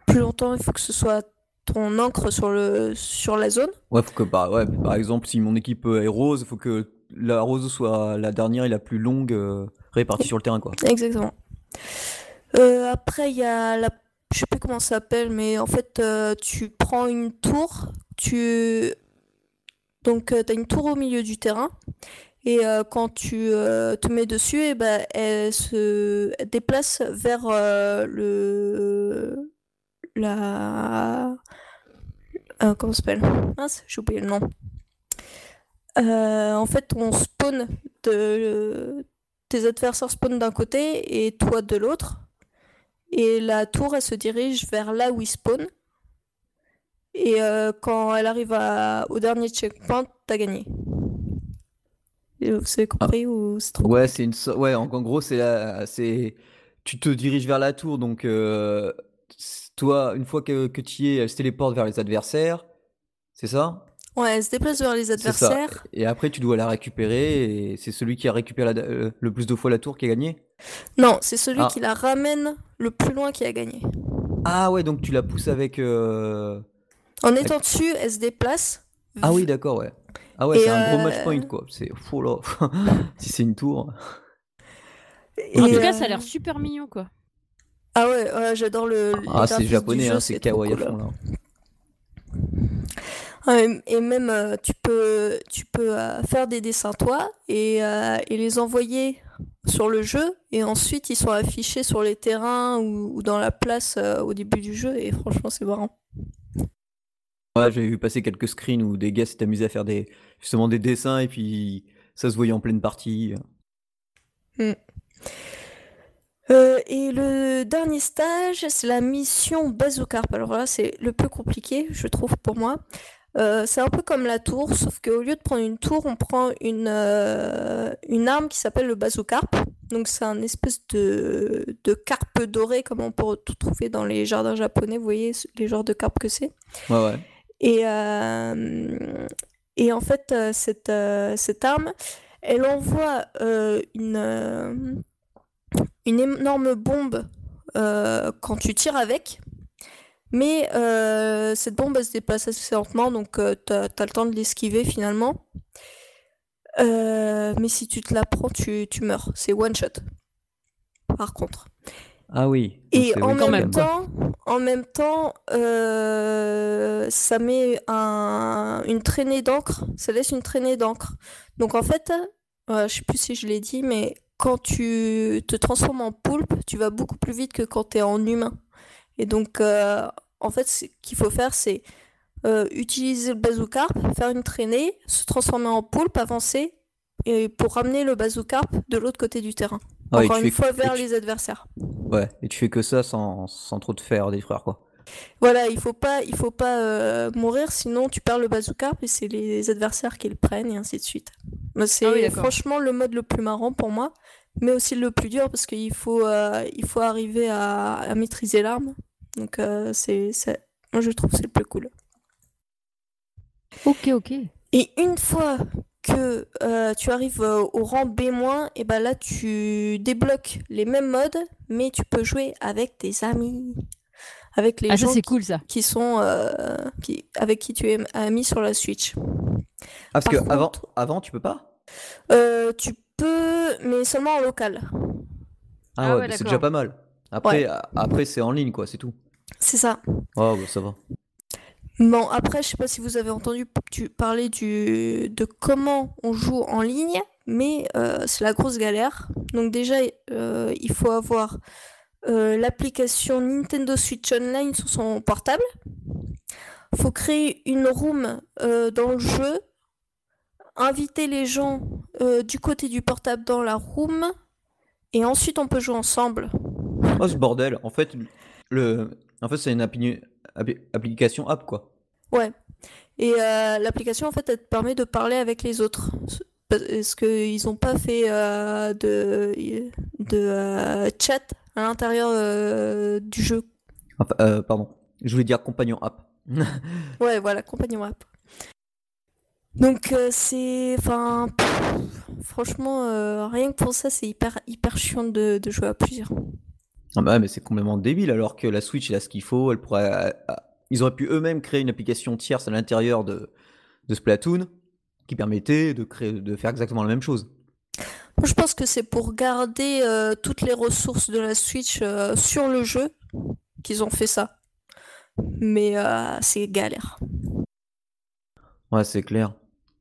plus longtemps il faut que ce soit ton encre sur le sur la zone. Ouais faut que par ouais, par exemple si mon équipe est rose il faut que la rose soit la dernière et la plus longue répartis sur le terrain, quoi. Exactement. Euh, après, il y a la. Je sais plus comment ça s'appelle, mais en fait, euh, tu prends une tour, tu. Donc, euh, tu as une tour au milieu du terrain. Et quand tu te mets dessus, et eh ben, elle se déplace vers le. La. comment ça s'appelle? J'ai oublié le nom. en fait, on spawn de, tes adversaires spawnent d'un côté et toi de l'autre. Et la tour, elle se dirige vers là où ils spawnent. Et euh, quand elle arrive au dernier checkpoint, t'as gagné. vous avez compris ah. ou c'est trop Ouais, c'est une ouais, en, gros c'est c'est tu te diriges vers la tour donc euh, toi une fois que, que tu y es, elle se téléporte vers les adversaires. C'est ça? Ouais, elle se déplace vers les adversaires. Et après, tu dois la récupérer. Et c'est celui qui a récupéré euh, le plus de fois la tour qui a gagné? Non, c'est celui ah. qui la ramène le plus loin qui a gagné. Ah ouais, donc tu la pousses avec. Euh, en étant dessus, elle se déplace. Ah oui, d'accord, ouais. Ah ouais, c'est un gros match point, euh, quoi. C'est fou là. si c'est une tour. en tout cas, ça a l'air super mignon, quoi. Ah ouais, j'adore le. Ah, c'est japonais, hein, c'est kawaii à fond là et même euh, tu peux, tu peux euh, faire des dessins toi et, euh, et, les envoyer sur le jeu et ensuite ils sont affichés sur les terrains ou, dans la place au début du jeu et franchement c'est marrant. Ouais, j'ai vu passer quelques screens où des gars s'étaient amusés à faire des, justement des dessins et puis ça se voyait en pleine partie. Hmm. et le dernier stage, c'est la mission Bazookarp. Alors là, c'est le plus compliqué, je trouve, pour moi. Euh, c'est un peu comme la tour, sauf qu'au lieu de prendre une tour, on prend une, euh, une arme qui s'appelle le bazookarp. Donc c'est un espèce de, de carpe doré, comme on peut tout trouver dans les jardins japonais, vous voyez les genres de carpe que c'est. Ouais, ouais. Et, euh, et en fait, cette, cette arme, elle envoie une, une énorme bombe quand tu tires avec. Mais euh, cette bombe, elle se déplace assez lentement, donc euh, tu as, le temps de l'esquiver finalement. Euh, mais si tu te la prends, tu, meurs. C'est one shot. Par contre. Ah oui. Et en même, temps, en même temps, ça met une traînée d'encre. Ça laisse une traînée d'encre. Donc en fait, je sais plus si je l'ai dit, mais quand tu te transformes en poulpe, tu vas beaucoup plus vite que quand tu es en humain. Et donc, euh, en fait, ce qu'il faut faire, c'est euh, utiliser le bazookarp, faire une traînée, se transformer en poulpe, avancer, et pour ramener le bazookarp de l'autre côté du terrain. Ah Encore une fois vers tu les adversaires. ouais, et tu fais que ça sans sans trop te faire détruire, quoi. Voilà, il faut pas, il faut pas euh, mourir, sinon tu perds le bazooka et c'est les adversaires qui le prennent et ainsi de suite. Ah oui, C'est d'accord. franchement le mode le plus marrant pour moi, mais aussi le plus dur parce qu'il faut, euh, il faut arriver à, à maîtriser l'arme. Donc euh, c'est, c'est- moi je trouve que c'est le plus cool. Ok, ok. Et une fois que euh, tu arrives euh, au rang B-, et ben là tu débloques les mêmes modes, mais tu peux jouer avec tes amis, avec les Ah, ça gens c'est qui, cool ça. qui sont euh, qui, avec qui tu es ami sur la Switch. Ah, parce Par que avant contre, avant, tu peux pas? euh, tu peux, mais seulement en local. Ah Ah ouais, ouais, c'est déjà pas mal. Après après c'est en ligne, quoi, c'est tout. C'est ça. Oh, bah, ça va. Bon, après, je sais pas si vous avez entendu parler du, de comment on joue en ligne, mais euh, c'est la grosse galère. Donc déjà, euh, il faut avoir euh, l'application Nintendo Switch Online sur son portable. faut créer une room dans le jeu, inviter les gens du côté du portable dans la room, et ensuite on peut jouer ensemble. Oh, ce bordel. En fait, le en fait, c'est une appli appli application app, quoi. Ouais. Et euh, l'application, en fait, elle te permet de parler avec les autres. Parce qu'ils n'ont pas fait euh, de, de euh, chat à l'intérieur du jeu? Enfin, pardon. Je voulais dire compagnon app. Ouais, voilà, compagnon app. Donc c'est, enfin, franchement, rien que pour ça, c'est hyper, hyper chiant de, de jouer à plusieurs. Ah bah, ouais, mais c'est complètement débile alors que la Switch, elle a ce qu'il faut, elle pourrait euh, ils auraient pu eux-mêmes créer une application tierce à l'intérieur de de Splatoon qui permettait de créer de faire exactement la même chose. Moi, je pense que c'est pour garder euh, toutes les ressources de la Switch euh, sur le jeu qu'ils ont fait ça. Mais euh, c'est galère. Ouais, c'est clair.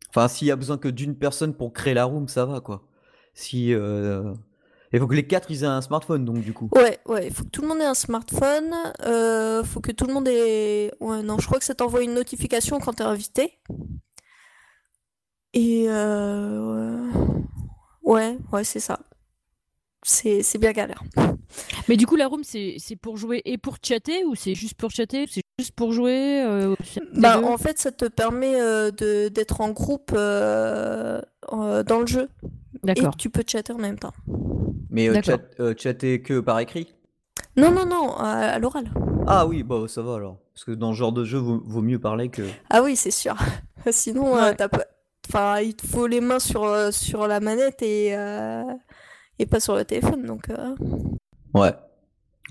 Enfin, s'il y a besoin que d'une personne pour créer la room, ça va quoi. Si euh, il faut que les quatre ils aient un smartphone donc du coup. Ouais, ouais, il faut que tout le monde ait un smartphone. Euh, faut que tout le monde ait. Ouais, non, je crois que ça t'envoie une notification quand t'es invité. Et euh... ouais, ouais, c'est ça. C'est c'est bien galère. Mais du coup, la room, c'est c'est pour jouer et pour chatter ou c'est juste pour chatter? C'est juste pour jouer euh, Bah, en fait, ça te permet euh, de d'être en groupe euh, euh, dans le jeu et tu peux chatter en même temps. Mais euh, chat, euh, chatter que par écrit? Non, non, non, à, à l'oral. Ah oui, bah ça va alors. Parce que dans ce genre de jeu, vaut, vaut mieux parler que. Ah oui, c'est sûr. Sinon, euh, Ouais. t'as pas... enfin, il te faut les mains sur, euh, sur la manette et, euh, et pas sur le téléphone. Donc, euh, Ouais.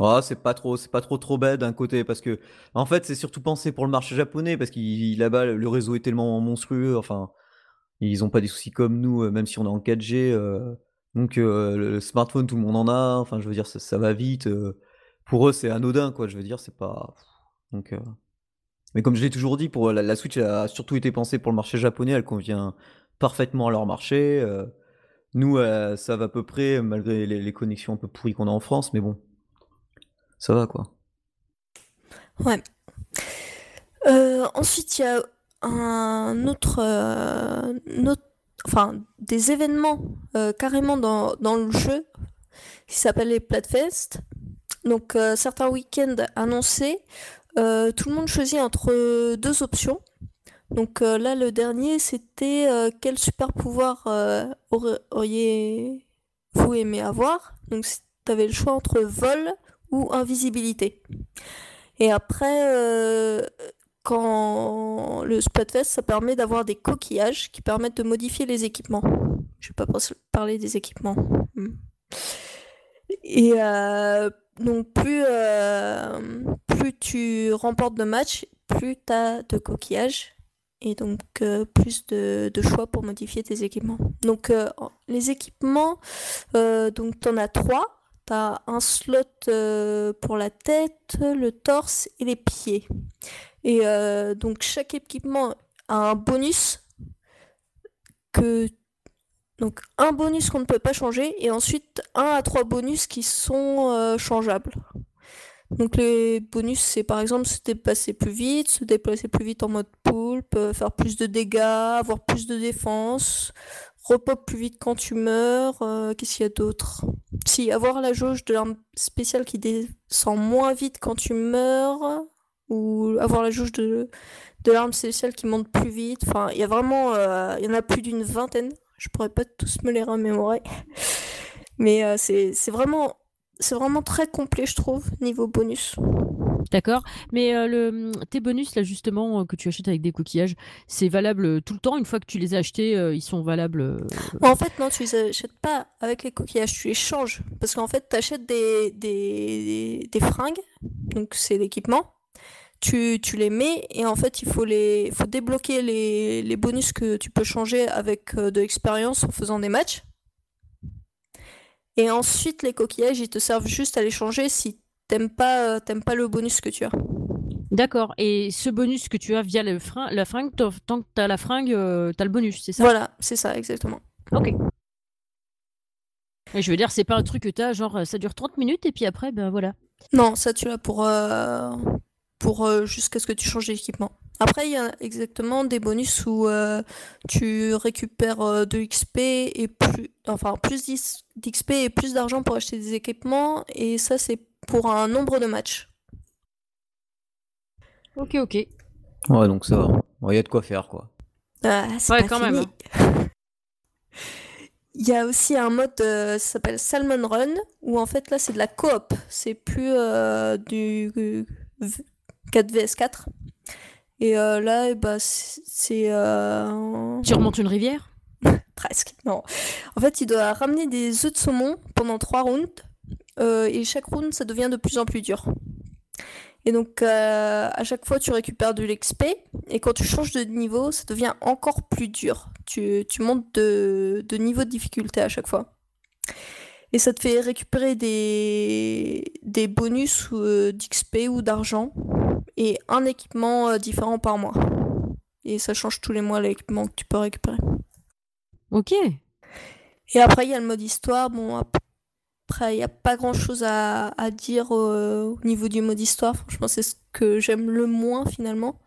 Ah, c'est pas trop, c'est pas trop trop bête d'un côté parce que en fait c'est surtout pensé pour le marché japonais parce qu'il là-bas le réseau est tellement monstrueux. Enfin, ils ont pas des soucis comme nous, euh, même si on est en 4G. euh, donc euh, le smartphone tout le monde en a. Enfin, je veux dire ça, va vite. pour eux c'est anodin quoi. Je veux dire c'est pas. Donc. Mais comme je l'ai toujours dit, pour la, Switch a surtout été pensée pour le marché japonais. Elle convient parfaitement à leur marché. nous, ça va à peu près, malgré les, connexions un peu pourries qu'on a en France, mais bon, ça va quoi. ouais. Ensuite, il y a un autre, euh, un autre- enfin, des événements euh, carrément dans, dans le jeu qui s'appellent les Platfest. Donc, euh, certains week-ends annoncés, tout le monde choisit entre deux options. Donc là, le dernier, c'était quel super pouvoir auriez-vous aimé avoir? Donc, tu avais le choix entre vol ou invisibilité. Et après, quand le Splatfest, ça permet d'avoir des coquillages qui permettent de modifier les équipements. Je vais pas parler des équipements. Hmm. Et euh, donc, plus, euh, plus tu remportes de matchs, plus tu as de coquillages. Et donc, euh, plus de, de choix pour modifier tes équipements. Donc, les équipements, donc tu en as trois. Tu as un slot pour la tête, le torse et les pieds. Et euh, donc, chaque équipement a un bonus que donc un bonus qu'on ne peut pas changer et ensuite un à trois bonus qui sont euh, changeables. Donc les bonus c'est par exemple se déplacer plus vite, se déplacer plus vite en mode poulpe, euh, faire plus de dégâts, avoir plus de défense, repop plus vite quand tu meurs. Qu'est-ce qu'il y a d'autre? Si, avoir la jauge de l'arme spéciale qui descend moins vite quand tu meurs. Ou avoir la jauge de, de l'arme spéciale qui monte plus vite. Enfin, il y a vraiment. euh, il y en a plus d'une vingtaine. Je pourrais pas tous me les remémorer. Mais euh, c'est vraiment. C'est vraiment très complet, je trouve, niveau bonus. D'accord. Mais euh, le, tes bonus, là, justement, euh, que tu achètes avec des coquillages, c'est valable tout le temps? Une fois que tu les as achetés, ils sont valables. en fait, non, tu les achètes pas avec les coquillages, tu les changes. Parce qu'en fait, tu achètes des, des, des fringues, donc c'est l'équipement. Tu, tu les mets et en fait, il faut, les, faut débloquer les, les bonus que tu peux changer avec euh, de l'expérience en faisant des matchs. Et ensuite, les coquillages, ils te servent juste à les changer si t'aimes pas, euh, t'aimes pas le bonus que tu as. D'accord. Et ce bonus que tu as via le la fringue, tant que tu as la fringue, euh, tu as le bonus, c'est ça? Voilà, c'est ça, exactement. Ok. Et je veux dire, c'est pas un truc que tu as, genre, ça dure 30 minutes et puis après, ben voilà. Non, ça tu l'as pour, euh, pour euh, jusqu'à ce que tu changes d'équipement. Après, il y a exactement des bonus où euh, tu récupères euh, de XP et plus, enfin plus d'X- d'XP et plus d'argent pour acheter des équipements. Et ça, c'est pour un nombre de matchs. Ok, ok. Ouais, donc ça va. Il y a de quoi faire, quoi. Ah, c'est Ouais, pas quand fini. même. Il y a aussi un mode euh, ça s'appelle Salmon Run où en fait là c'est de la coop. C'est plus euh, du 4 vs 4. Et euh, là, bah, c'est euh, Tu remontes une rivière? Presque. Non. En fait, il doit ramener des œufs de saumon pendant 3 rounds. euh, et chaque round, ça devient de plus en plus dur. Et donc, à chaque fois, tu récupères de l'XP. Et quand tu changes de niveau, ça devient encore plus dur. Tu, tu montes de, de niveau de difficulté à chaque fois. Et ça te fait récupérer des, des bonus euh, d'XP ou d'argent. Et un équipement euh, différent par mois. Et ça change tous les mois l'équipement que tu peux récupérer. Ok. Et après, il y a le mode histoire. Bon, après, il n'y a pas grand chose à, à dire euh, au niveau du mode histoire. Franchement, c'est ce que j'aime le moins finalement.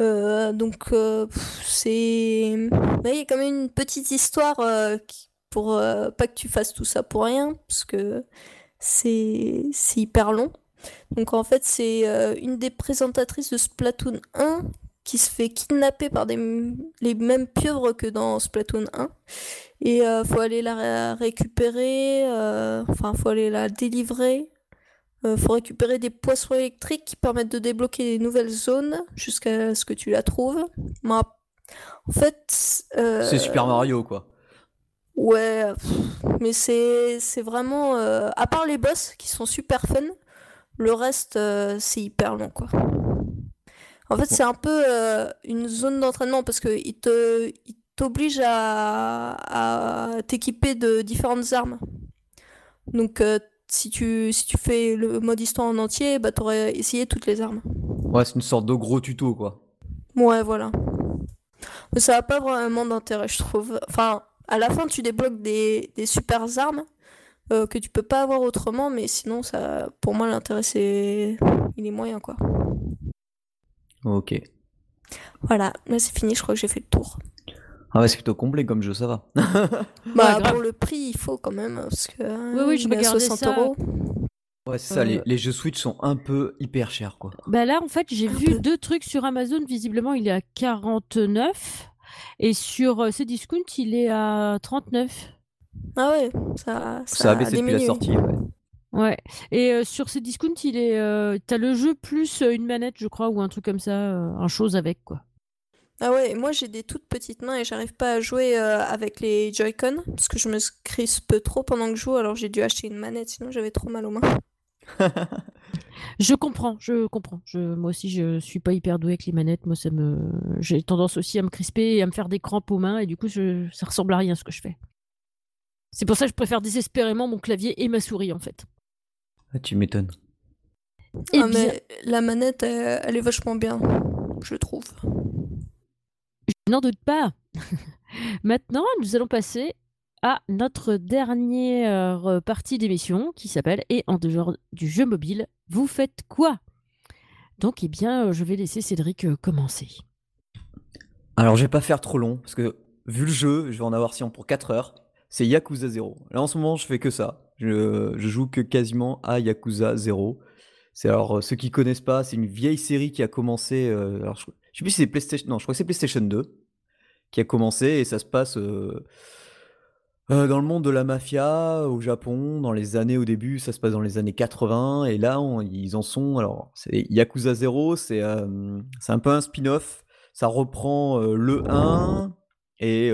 Donc, c'est. Mais il y a quand même une petite histoire qui- pour euh, pas que tu fasses tout ça pour rien, parce que c'est hyper long. Donc, en fait, c'est euh, une des présentatrices de Splatoon 1 qui se fait kidnapper par des, les mêmes pieuvres que dans Splatoon 1. Et euh, faut aller la ré- récupérer, euh, enfin faut aller la délivrer. Faut récupérer des poissons électriques qui permettent de débloquer des nouvelles zones jusqu'à ce que tu la trouves. En fait, C'est Super Mario, quoi. Ouais, mais c'est c'est vraiment euh, à part les boss qui sont super fun, le reste euh, c'est hyper long quoi. En fait, c'est un peu euh, une zone d'entraînement parce que il te il t'oblige à, à t'équiper de différentes armes. Donc si tu si tu fais le mode histoire en entier, bah t'aurais essayé toutes les armes. Ouais, c'est une sorte de gros tuto, quoi. Ouais, voilà. Mais ça n'a pas vraiment d'intérêt, je trouve. Enfin, à la fin, tu débloques des, des super armes euh, que tu peux pas avoir autrement, mais sinon, ça, pour moi, l'intérêt, c'est. Il est moyen, quoi. Ok. Voilà, là, c'est fini, je crois que j'ai fait le tour. Ah ouais, c'est plutôt complet comme jeu, ça va. Bah, pour le prix, il faut quand même, parce que. Oui, oui, je regardais 60 ça. euros. Ouais, c'est ça, Euh. les, les jeux Switch sont un peu hyper chers, quoi. Bah là, en fait, j'ai vu peu. deux trucs sur Amazon. Visiblement, il est à 49. Et sur euh, Cdiscount, il est à 39. Ah ouais, ça, ça, Ça a baissé depuis la sortie, ouais. Ouais. Et euh, sur Cdiscount, il est. euh, T'as le jeu plus une manette, je crois, ou un truc comme ça, euh, un chose avec, quoi. Ah ouais, moi j'ai des toutes petites mains et j'arrive pas à jouer euh, avec les Joy-Con parce que je me crispe trop pendant que je joue alors j'ai dû acheter une manette sinon j'avais trop mal aux mains. Je comprends, je comprends. Je, moi aussi, je suis pas hyper douée avec les manettes. Moi, ça me, j'ai tendance aussi à me crisper et à me faire des crampes aux mains, et du coup, je, ça ressemble à rien ce que je fais. C'est pour ça que je préfère désespérément mon clavier et ma souris, en fait. Ah, tu m'étonnes. Eh Ah, bien, mais la manette elle, elle est vachement bien, je trouve. je n'en doute pas. Maintenant, nous allons passer à notre dernière euh, partie d'émission qui s'appelle Et en dehors du jeu mobile, vous faites quoi? Donc, eh bien, euh, je vais laisser Cédric euh, commencer. Alors, je vais pas faire trop long, parce que vu le jeu, je vais en avoir si pour 4 heures. C'est Yakuza 0. Là en ce moment, je fais que ça. Je, joue que quasiment à Yakuza 0. C'est alors ceux qui connaissent pas, c'est une vieille série qui a commencé. je, je sais plus si c'est PlayStation. Non, je crois c'est PlayStation 2 qui a commencé et ça se passe euh, dans le monde de la mafia au Japon, dans les années au début, ça se passe dans les années 80 et là ils en sont. Alors c'est Yakuza 0, c'est euh, c'est un peu un spin-off. Ça reprend le 1 et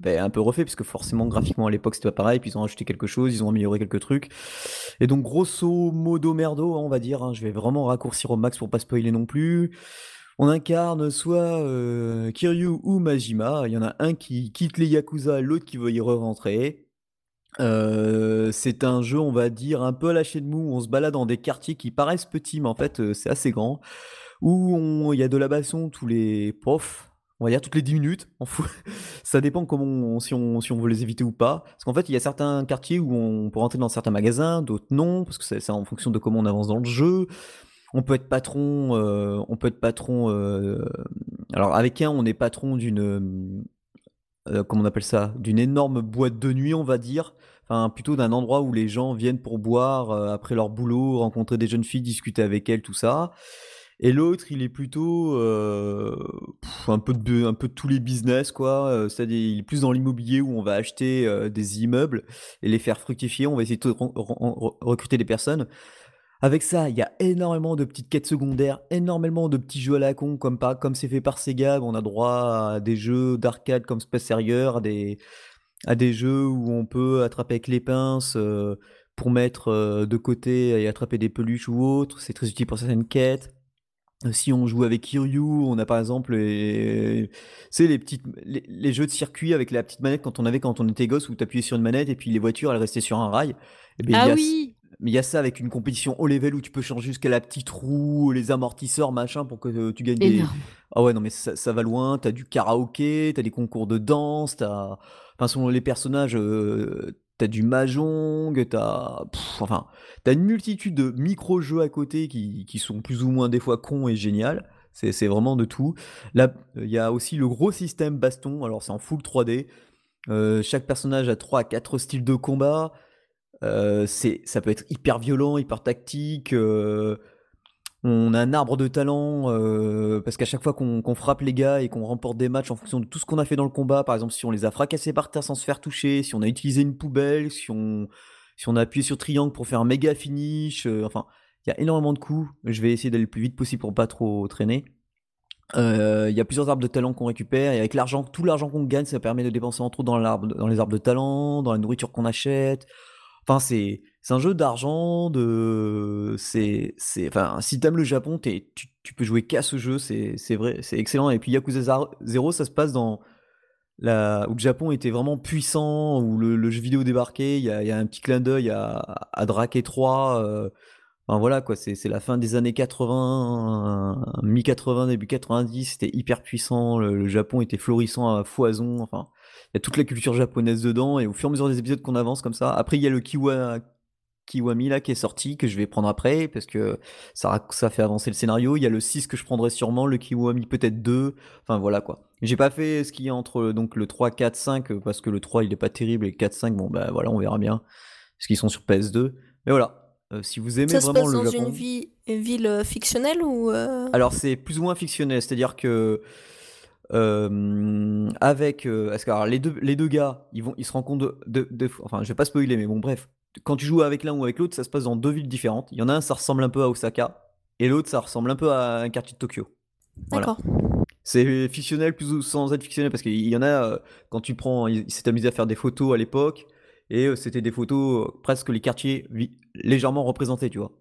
ben, un peu refait puisque forcément graphiquement à l'époque c'était pas pareil. Puis ils ont ajouté quelque chose, ils ont amélioré quelques trucs. Et donc grosso modo merdo, on va dire. Hein, je vais vraiment raccourcir au max pour pas spoiler non plus on incarne soit euh, Kiryu ou Majima. Il y en a un qui quitte les Yakuza, l'autre qui veut y re-rentrer. Euh, c'est un jeu, on va dire, un peu la de mou. On se balade dans des quartiers qui paraissent petits, mais en fait, euh, c'est assez grand. Où il y a de la basson tous les profs, on va dire toutes les 10 minutes. Ça dépend comment si, on, si on veut les éviter ou pas. Parce qu'en fait, il y a certains quartiers où on peut rentrer dans certains magasins, d'autres non, parce que c'est en fonction de comment on avance dans le jeu on peut être patron, euh, on peut être patron. Euh, alors avec un, on est patron d'une, euh, comment on appelle ça, d'une énorme boîte de nuit, on va dire. Enfin, plutôt d'un endroit où les gens viennent pour boire après leur boulot, rencontrer des jeunes filles, discuter avec elles, tout ça. Et l'autre, il est plutôt un peu de un peu de tous les business, quoi. C'est-à-dire, il est plus dans l'immobilier où on va acheter des immeubles et les faire fructifier. On va essayer de recruter des personnes. Avec ça, il y a énormément de petites quêtes secondaires, énormément de petits jeux à la con, comme, comme c'est fait par Sega. On a droit à des jeux d'arcade comme Space Harrier, à des, à des jeux où on peut attraper avec les pinces euh, pour mettre euh, de côté et attraper des peluches ou autres. C'est très utile pour certaines quêtes. Si on joue avec Kiryu, on a par exemple les, les, petites, les, jeux de circuit avec la petite manette quand on avait quand on était gosse où tu appuyais sur une manette et puis les voitures elles restaient sur un rail. Et eh bien, ah oui mais il y a ça avec une compétition haut level où tu peux changer jusqu'à la petite roue, les amortisseurs, machin, pour que euh, tu gagnes des. Ah ouais, non, mais ça, va loin. T'as du karaoké, t'as des concours de danse, t'as. Enfin, selon les personnages, euh, t'as du mahjong, t'as. enfin, t'as une multitude de micro-jeux à côté qui, qui, sont plus ou moins des fois cons et génial. C'est vraiment de tout. Là, il y a aussi le gros système baston. Alors, c'est en full 3D. Euh, chaque personnage a 3 à 4 styles de combat. Euh, c'est, ça peut être hyper violent, hyper tactique. Euh, on a un arbre de talent euh, parce qu'à chaque fois qu'on, frappe les gars et qu'on remporte des matchs en fonction de tout ce qu'on a fait dans le combat, par exemple si on les a fracassés par terre sans se faire toucher, si on a utilisé une poubelle, si on, si on a appuyé sur triangle pour faire un méga finish, enfin il y a énormément de coups. Je vais essayer d'aller le plus vite possible pour pas trop traîner. Il y a plusieurs arbres de talent qu'on récupère et avec l'argent, tout l'argent qu'on gagne, ça permet de dépenser entre autres dans, l'arbre, dans les arbres de talent, dans la nourriture qu'on achète, Enfin, c'est un jeu d'argent, de c'est enfin si t'aimes le Japon, tu, tu peux jouer qu'à ce jeu, c'est vrai, c'est excellent. Et puis Yakuza 0, ça se passe dans la où le Japon était vraiment puissant, où le, jeu vidéo débarquait. Il y a, y a un petit clin d'œil à, à Drake 3. Euh, enfin voilà quoi, c'est la fin des années 80, mi-80, début 90, c'était hyper puissant. Le, le, Japon était florissant à foison. Enfin, y a toute la culture japonaise dedans, et au fur et à mesure des épisodes qu'on avance comme ça. Après, il y a le Kiwa, Kiwami là qui est sorti, que je vais prendre après, parce que ça, ça fait avancer le scénario. Il y a le 6 que je prendrai sûrement, le Kiwami peut-être 2. Enfin voilà quoi. J'ai pas fait ce qu'il y a entre donc le 3, 4, 5, parce que le 3 il est pas terrible, et le 4, 5, bon bah voilà, on verra bien. Parce qu'ils sont sur PS2. Mais voilà, euh, si vous aimez vraiment le Japon. Se passe dans une, ville euh, fictionnelle ou euh? Alors c'est plus ou moins fictionnel, c'est-à-dire que euh, avec euh, que, alors, les deux les deux gars ils vont ils se rencontrent de, de, enfin je vais pas spoiler mais bon bref. Quand tu joues avec l'un ou avec l'autre ça se passe dans deux villes différentes. Il y en a un ça ressemble un peu à Osaka et l'autre ça ressemble un peu à un quartier de Tokyo. D'accord. C'est fictionnel plus ou sans être fictionnel parce qu'il y en a euh, quand tu prends il, s'est amusé à faire des photos à l'époque et c'était des photos presque les quartiers légèrement représentés tu vois.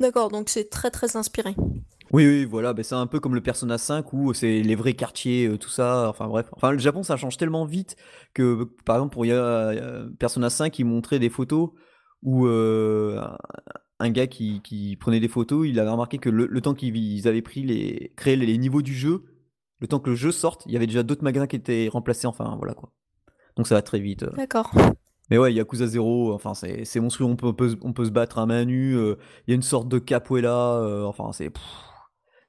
D'accord donc c'est très très inspiré oui, oui, voilà, bah, c'est un peu comme le Persona 5 où c'est les vrais quartiers, euh, tout ça. Enfin bref, enfin le Japon ça change tellement vite que par exemple pour y a, Persona 5 il montrait des photos où euh, un gars qui, qui, prenait des photos, il avait remarqué que le, temps qu'ils avaient pris les créé les niveaux du jeu, le temps que le jeu sorte, il y avait déjà d'autres magasins qui étaient remplacés. Enfin voilà quoi. Donc ça va très vite. Euh. D'accord. Mais ouais, Yakuza 0, enfin c'est monstrueux, on peut, on peut, on peut se battre à main nue, il y a une sorte de capoeira, enfin c'est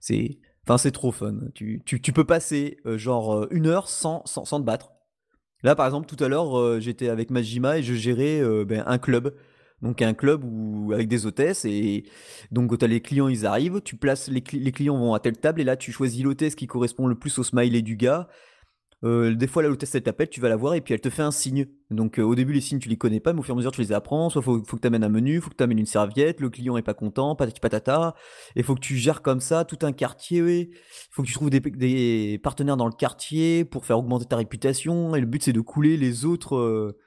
c'est enfin c'est trop fun. Tu, tu, tu peux passer euh, genre euh, une heure sans, sans, sans, te battre. Là, par exemple, tout à l'heure, j'étais avec Majima et je gérais ben, un club. Donc un club où, avec des hôtesses et donc tu as les clients, ils arrivent, tu places les, les, clients vont à telle table et là tu choisis l'hôtesse qui correspond le plus au smiley du gars euh, des fois, la l'hôtesse, elle t'appelle, tu vas la voir et puis elle te fait un signe. Donc, euh, au début, les signes, tu les connais pas, mais au fur et à mesure, tu les apprends. Soit faut, faut que tu amènes un menu, faut que tu amènes une serviette, le client est pas content, patati patata. Et faut que tu gères comme ça tout un quartier. Il faut que tu trouves des, partenaires dans le quartier pour faire augmenter ta réputation. Et le but, c'est de couler les autres. Euh,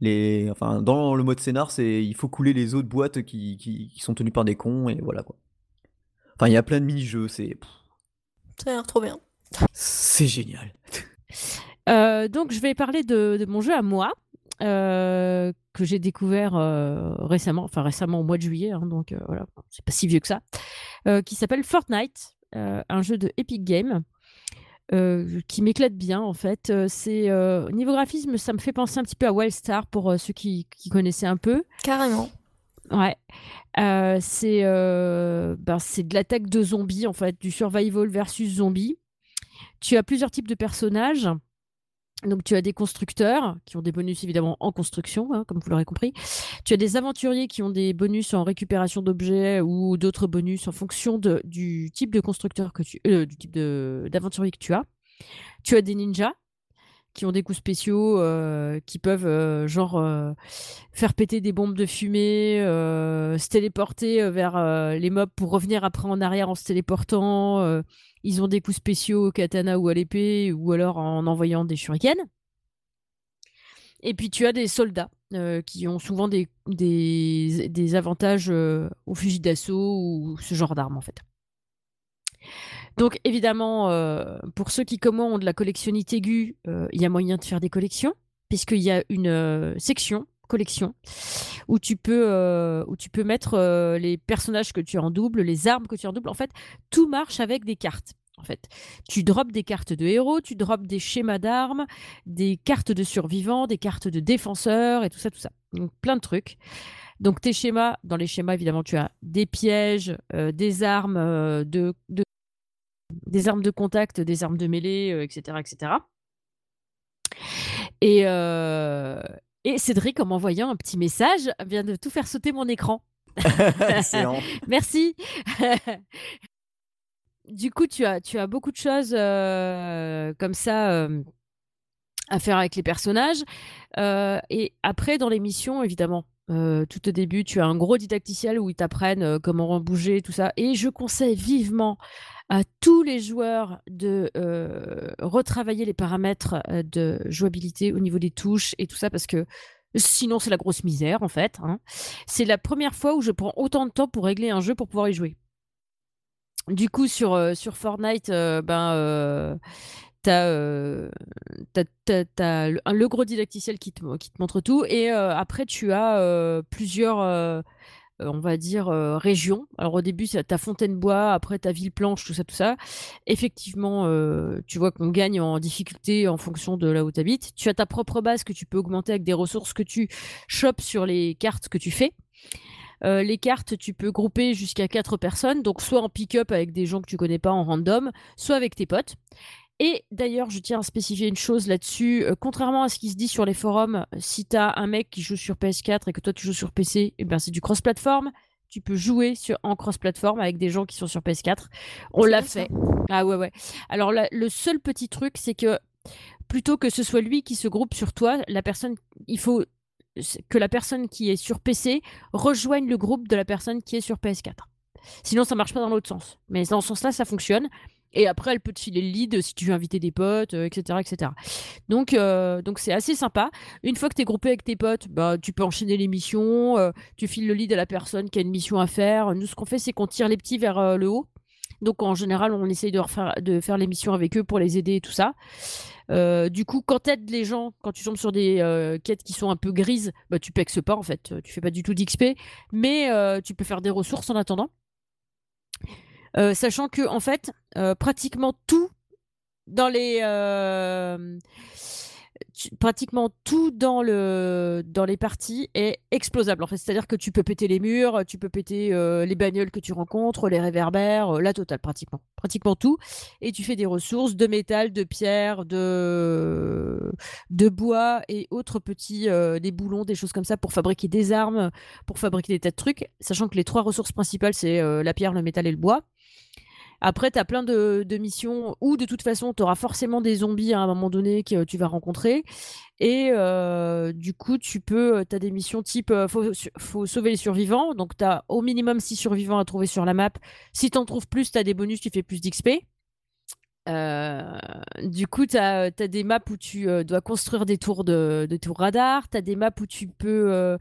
les, enfin, dans le mode scénar, c'est il faut couler les autres boîtes qui, qui, sont tenues par des cons et voilà quoi. Enfin, il y a plein de mini-jeux, c'est. Ça a l'air trop bien. C'est génial. Euh, donc, je vais parler de, mon jeu à moi, euh, que j'ai découvert euh, récemment, enfin récemment au mois de juillet, hein, donc voilà, c'est pas si vieux que ça, qui s'appelle Fortnite, un jeu de Epic Games. qui m'éclate bien en fait. c'est niveau graphisme, ça me fait penser un petit peu à Wildstar pour ceux qui, qui, connaissaient un peu. Carrément. Ouais. c'est ben, c'est de l'attaque de zombies en fait, du survival versus zombies. Tu as plusieurs types de personnages. Donc tu as des constructeurs qui ont des bonus évidemment en construction, hein, comme vous l'aurez compris. Tu as des aventuriers qui ont des bonus en récupération d'objets ou d'autres bonus en fonction du type de constructeur que tu, euh, du type d'aventurier que tu as. Tu as des ninjas qui ont des coups spéciaux, euh, qui peuvent euh, genre faire péter des bombes de fumée, se téléporter vers les mobs pour revenir après en arrière en se téléportant ils ont des coups spéciaux au katana ou à l'épée, ou alors en envoyant des shurikens. Et puis tu as des soldats euh, qui ont souvent des, des, avantages euh, au fusil d'assaut ou ce genre d'armes en fait. Donc évidemment, euh, pour ceux qui, comme moi, ont de la collectionnite aiguë, il y a moyen de faire des collections, puisqu'il y a une section collection où tu peux euh, mettre euh, les personnages que tu as en double, les armes que tu as en double. En fait, tout marche avec des cartes. En fait, tu drops des cartes de héros, tu drops des schémas d'armes, des cartes de survivants, des cartes de défenseurs et tout ça, tout ça. Donc plein de trucs. Donc tes schémas, dans les schémas évidemment, tu as des pièges, euh, des armes de, des armes de contact, des armes de mêlée, etc., etc. Et, et Cédric, en m'envoyant un petit message, vient de tout faire sauter mon écran. Merci. du coup, tu as, tu as beaucoup de choses euh, comme ça euh, à faire avec les personnages. Euh, et après, dans l'émission, évidemment, tout au début, tu as un gros didacticiel où ils t'apprennent comment bouger, tout ça. Et je conseille vivement à tous les joueurs de euh, retravailler les paramètres euh, de jouabilité au niveau des touches et tout ça parce que sinon c'est la grosse misère en fait. Hein. C'est la première fois où je prends autant de temps pour régler un jeu pour pouvoir y jouer. Du coup sur, euh, sur Fortnite, ben t'as as, le gros didacticiel qui te, montre tout et après tu as plusieurs euh, on va dire, euh, région. Alors au début, c'est ta Fontaine-Bois, après ta Ville-Planche, tout ça, tout ça. Effectivement, euh, tu vois qu'on gagne en difficulté en fonction de là où tu habites. Tu as ta propre base que tu peux augmenter avec des ressources que tu chopes sur les cartes que tu fais. les cartes, tu peux grouper jusqu'à 4 personnes, donc soit en pick-up avec des gens que tu connais pas en random, soit avec tes potes. Et d'ailleurs, je tiens à spécifier une chose là-dessus. Euh, contrairement à ce qui se dit sur les forums, si tu as un mec qui joue sur PS4 et que toi tu joues sur PC, eh ben, c'est du cross-platform. Tu peux jouer sur, en cross-platform avec des gens qui sont sur PS4. On l'a fait. Ah ouais, ouais. Alors, le seul petit truc, c'est que plutôt que ce soit lui qui se groupe sur toi, la personne, il faut que la personne qui est sur PC rejoigne le groupe de la personne qui est sur PS4. Sinon, ça marche pas dans l'autre sens. Mais dans ce sens-là, ça fonctionne. Et après, elle peut te filer le lead si tu veux inviter des potes, etc., euh, etc. Donc, euh, donc c'est assez sympa. Une fois que tu es groupé avec tes potes, bah, tu peux enchaîner les missions, euh, tu files le lead à la personne qui a une mission à faire. Nous, ce qu'on fait, c'est qu'on tire les petits vers le haut. Donc, en général, on essaye de, refaire, de faire les missions avec eux pour les aider et tout ça. du coup, quand t'aides les gens, quand tu tombes sur des quêtes qui sont un peu grises, bah, tu pexes pas en fait. Tu fais pas du tout d'XP, mais tu peux faire des ressources en attendant. Euh, sachant que en fait, euh, pratiquement tout dans les euh, dans, le, dans les parties est explosable. En fait, c'est-à-dire que tu peux péter les murs, tu peux péter les bagnoles que tu rencontres, les réverbères, la totale pratiquement, pratiquement tout. Et tu fais des ressources de métal, de pierre, de, de bois et autres petits des boulons, des choses comme ça pour fabriquer des armes, pour fabriquer des tas de trucs. Sachant que les trois ressources principales c'est la pierre, le métal et le bois. Après, tu as plein de, missions où de toute façon, tu auras forcément des zombies à un moment donné que tu vas rencontrer. Et euh, du coup, tu peux, tu as des missions type euh, faut, faut, sauver les survivants. Donc, tu as au minimum 6 survivants à trouver sur la map. Si tu en trouves plus, tu as des bonus, tu fais plus d'XP. Euh, du coup, tu as, des maps où tu dois construire des tours de, tours radar. Tu as des maps où tu peux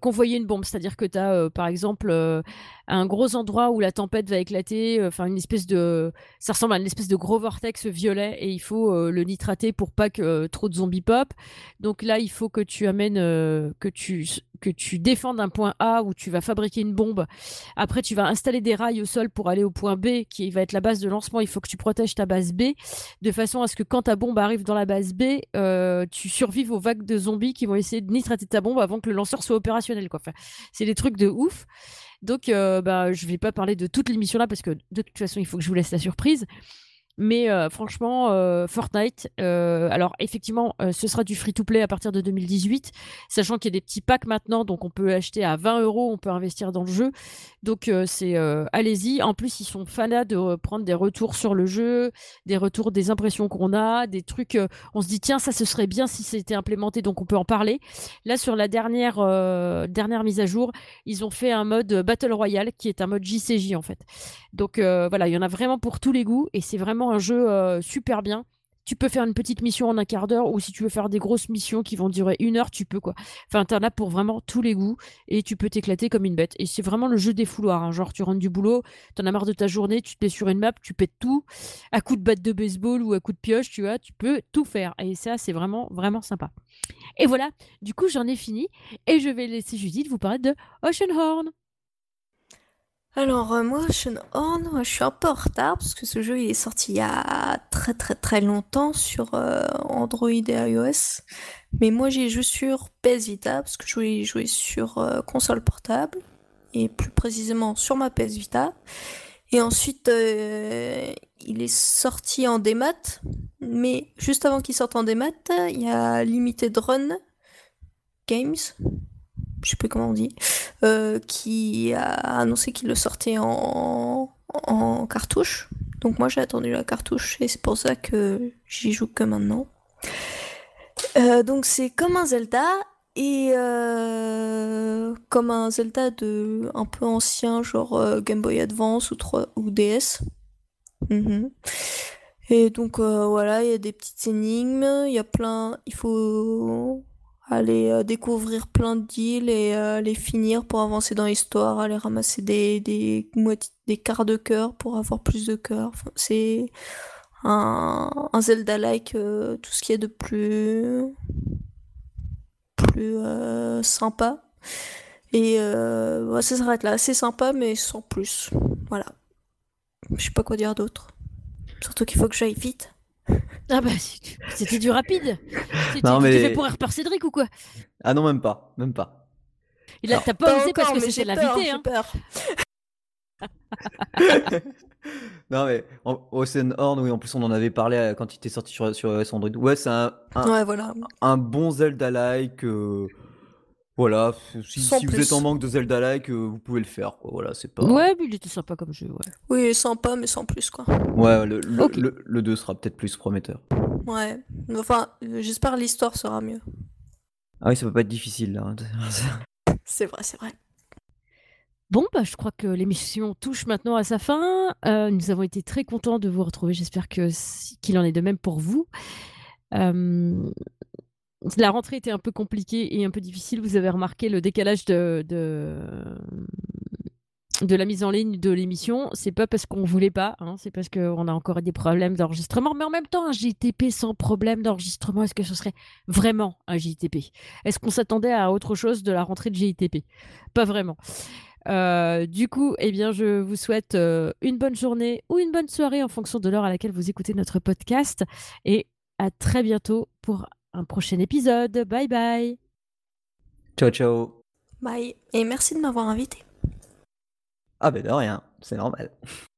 convoyer une bombe. C'est-à-dire que tu as, par exemple, un gros endroit où la tempête va éclater, euh, enfin une espèce de, ça ressemble à une espèce de gros vortex violet et il faut euh, le nitrater pour pas que euh, trop de zombies pop. Donc là, il faut que tu amènes, que tu que tu défendes un point A où tu vas fabriquer une bombe. Après, tu vas installer des rails au sol pour aller au point B qui va être la base de lancement. Il faut que tu protèges ta base B de façon à ce que quand ta bombe arrive dans la base B, tu survives aux vagues de zombies qui vont essayer de nitrater ta bombe avant que le lanceur soit opérationnel. Enfin, c'est des trucs de ouf. Donc, euh, bah, je ne vais pas parler de toute l'émission là parce que de toute façon, il faut que je vous laisse la surprise. Mais euh, franchement, euh, Fortnite, euh, alors effectivement, ce sera du free-to-play à partir de 2018, sachant qu'il y a des petits packs maintenant, donc on peut acheter à 20 euros, on peut investir dans le jeu. Donc c'est allez-y. En plus, ils sont fanats de prendre des retours sur le jeu, des retours des impressions qu'on a, des trucs. on se dit tiens, ça ce serait bien si c'était implémenté, donc on peut en parler. Là, sur la dernière dernière mise à jour, ils ont fait un mode Battle Royale qui est un mode JCJ en fait. Donc voilà, il y en a vraiment pour tous les goûts et c'est vraiment un jeu euh, super bien. Tu peux faire une petite mission en un quart d'heure ou si tu veux faire des grosses missions qui vont durer une heure, tu peux quoi. Enfin, t'en as pour vraiment tous les goûts et tu peux t'éclater comme une bête. Et c'est vraiment le jeu des fouloirs. Hein. Genre, tu rentres du boulot, t'en as marre de ta journée, tu te mets sur une map, tu pètes tout à coup de batte de baseball ou à coup de pioche, tu vois, tu peux tout faire. Et ça, c'est vraiment, vraiment sympa. Et voilà, du coup, j'en ai fini et je vais laisser Judith vous parler de Ocean Horn. Alors euh, moi, je suis un peu en retard parce que ce jeu il est sorti il y a très très très longtemps sur euh, Android et iOS. Mais moi j'ai joué sur PS Vita parce que je voulais jouer sur euh, console portable et plus précisément sur ma PS Vita. Et ensuite il est sorti en démat, mais juste avant qu'il sorte en démat, il y a Limited Run Games je sais plus comment on dit, euh, qui a annoncé qu'il le sortait en, en cartouche. Donc moi j'ai attendu la cartouche et c'est pour ça que j'y joue que maintenant. Euh, donc c'est comme un Zelda et euh, comme un Zelda de un peu ancien genre Game Boy Advance ou, 3, ou DS. Mhm. Et donc voilà, il y a des petites énigmes, il y a plein, il faut aller euh, découvrir plein d'îles et euh, les finir pour avancer dans l'histoire, aller ramasser des, des, des quarts de cœur pour avoir plus de cœur. c'est un, un Zelda-like, euh, tout ce qui est de plus, plus sympa. Et ça s'arrête là, c'est sympa, mais sans plus. Voilà. Je sais pas quoi dire d'autre. Surtout qu'il faut que j'aille vite. Ah bah c'était du rapide. Non mais fait pour Harper Cédric ou quoi? Ah non même pas, même pas. Il a t'as pas osé parce que c'était l'invité hein. non mais Ocean Horn oui en plus on en avait parlé euh, quand il était sorti sur sur Android. Ouais c'est un, un, voilà. un bon Zelda like. Euh, voilà, si, vous êtes en manque de Zelda-like, euh, vous pouvez le faire. Quoi. Voilà, c'est pas. Ouais, mais il était sympa comme jeu. Ouais. Oui, sympa, mais sans plus, quoi. Ouais, le, le, 2 sera peut-être plus prometteur. Ouais, enfin, j'espère l'histoire sera mieux. Ah oui, ça peut pas être difficile là. Hein. c'est vrai, c'est vrai. Bon, bah, je crois que l'émission touche maintenant à sa fin. Euh, nous avons été très contents de vous retrouver. J'espère que qu'il en est de même pour vous. Euh, la rentrée était un peu compliquée et un peu difficile. Vous avez remarqué le décalage de, de, la mise en ligne de l'émission. C'est pas parce qu'on voulait pas, hein, c'est parce qu'on a encore des problèmes d'enregistrement. Mais en même temps, un JTP sans problème d'enregistrement, est-ce que ce serait vraiment un JTP Est-ce qu'on s'attendait à autre chose de la rentrée de JTP Pas vraiment. Euh, du coup, eh bien, je vous souhaite euh, une bonne journée ou une bonne soirée en fonction de l'heure à laquelle vous écoutez notre podcast. Et à très bientôt pour un prochain épisode. Bye bye. Ciao, ciao. Bye. Et merci de m'avoir invité. Ah ben de rien, c'est normal.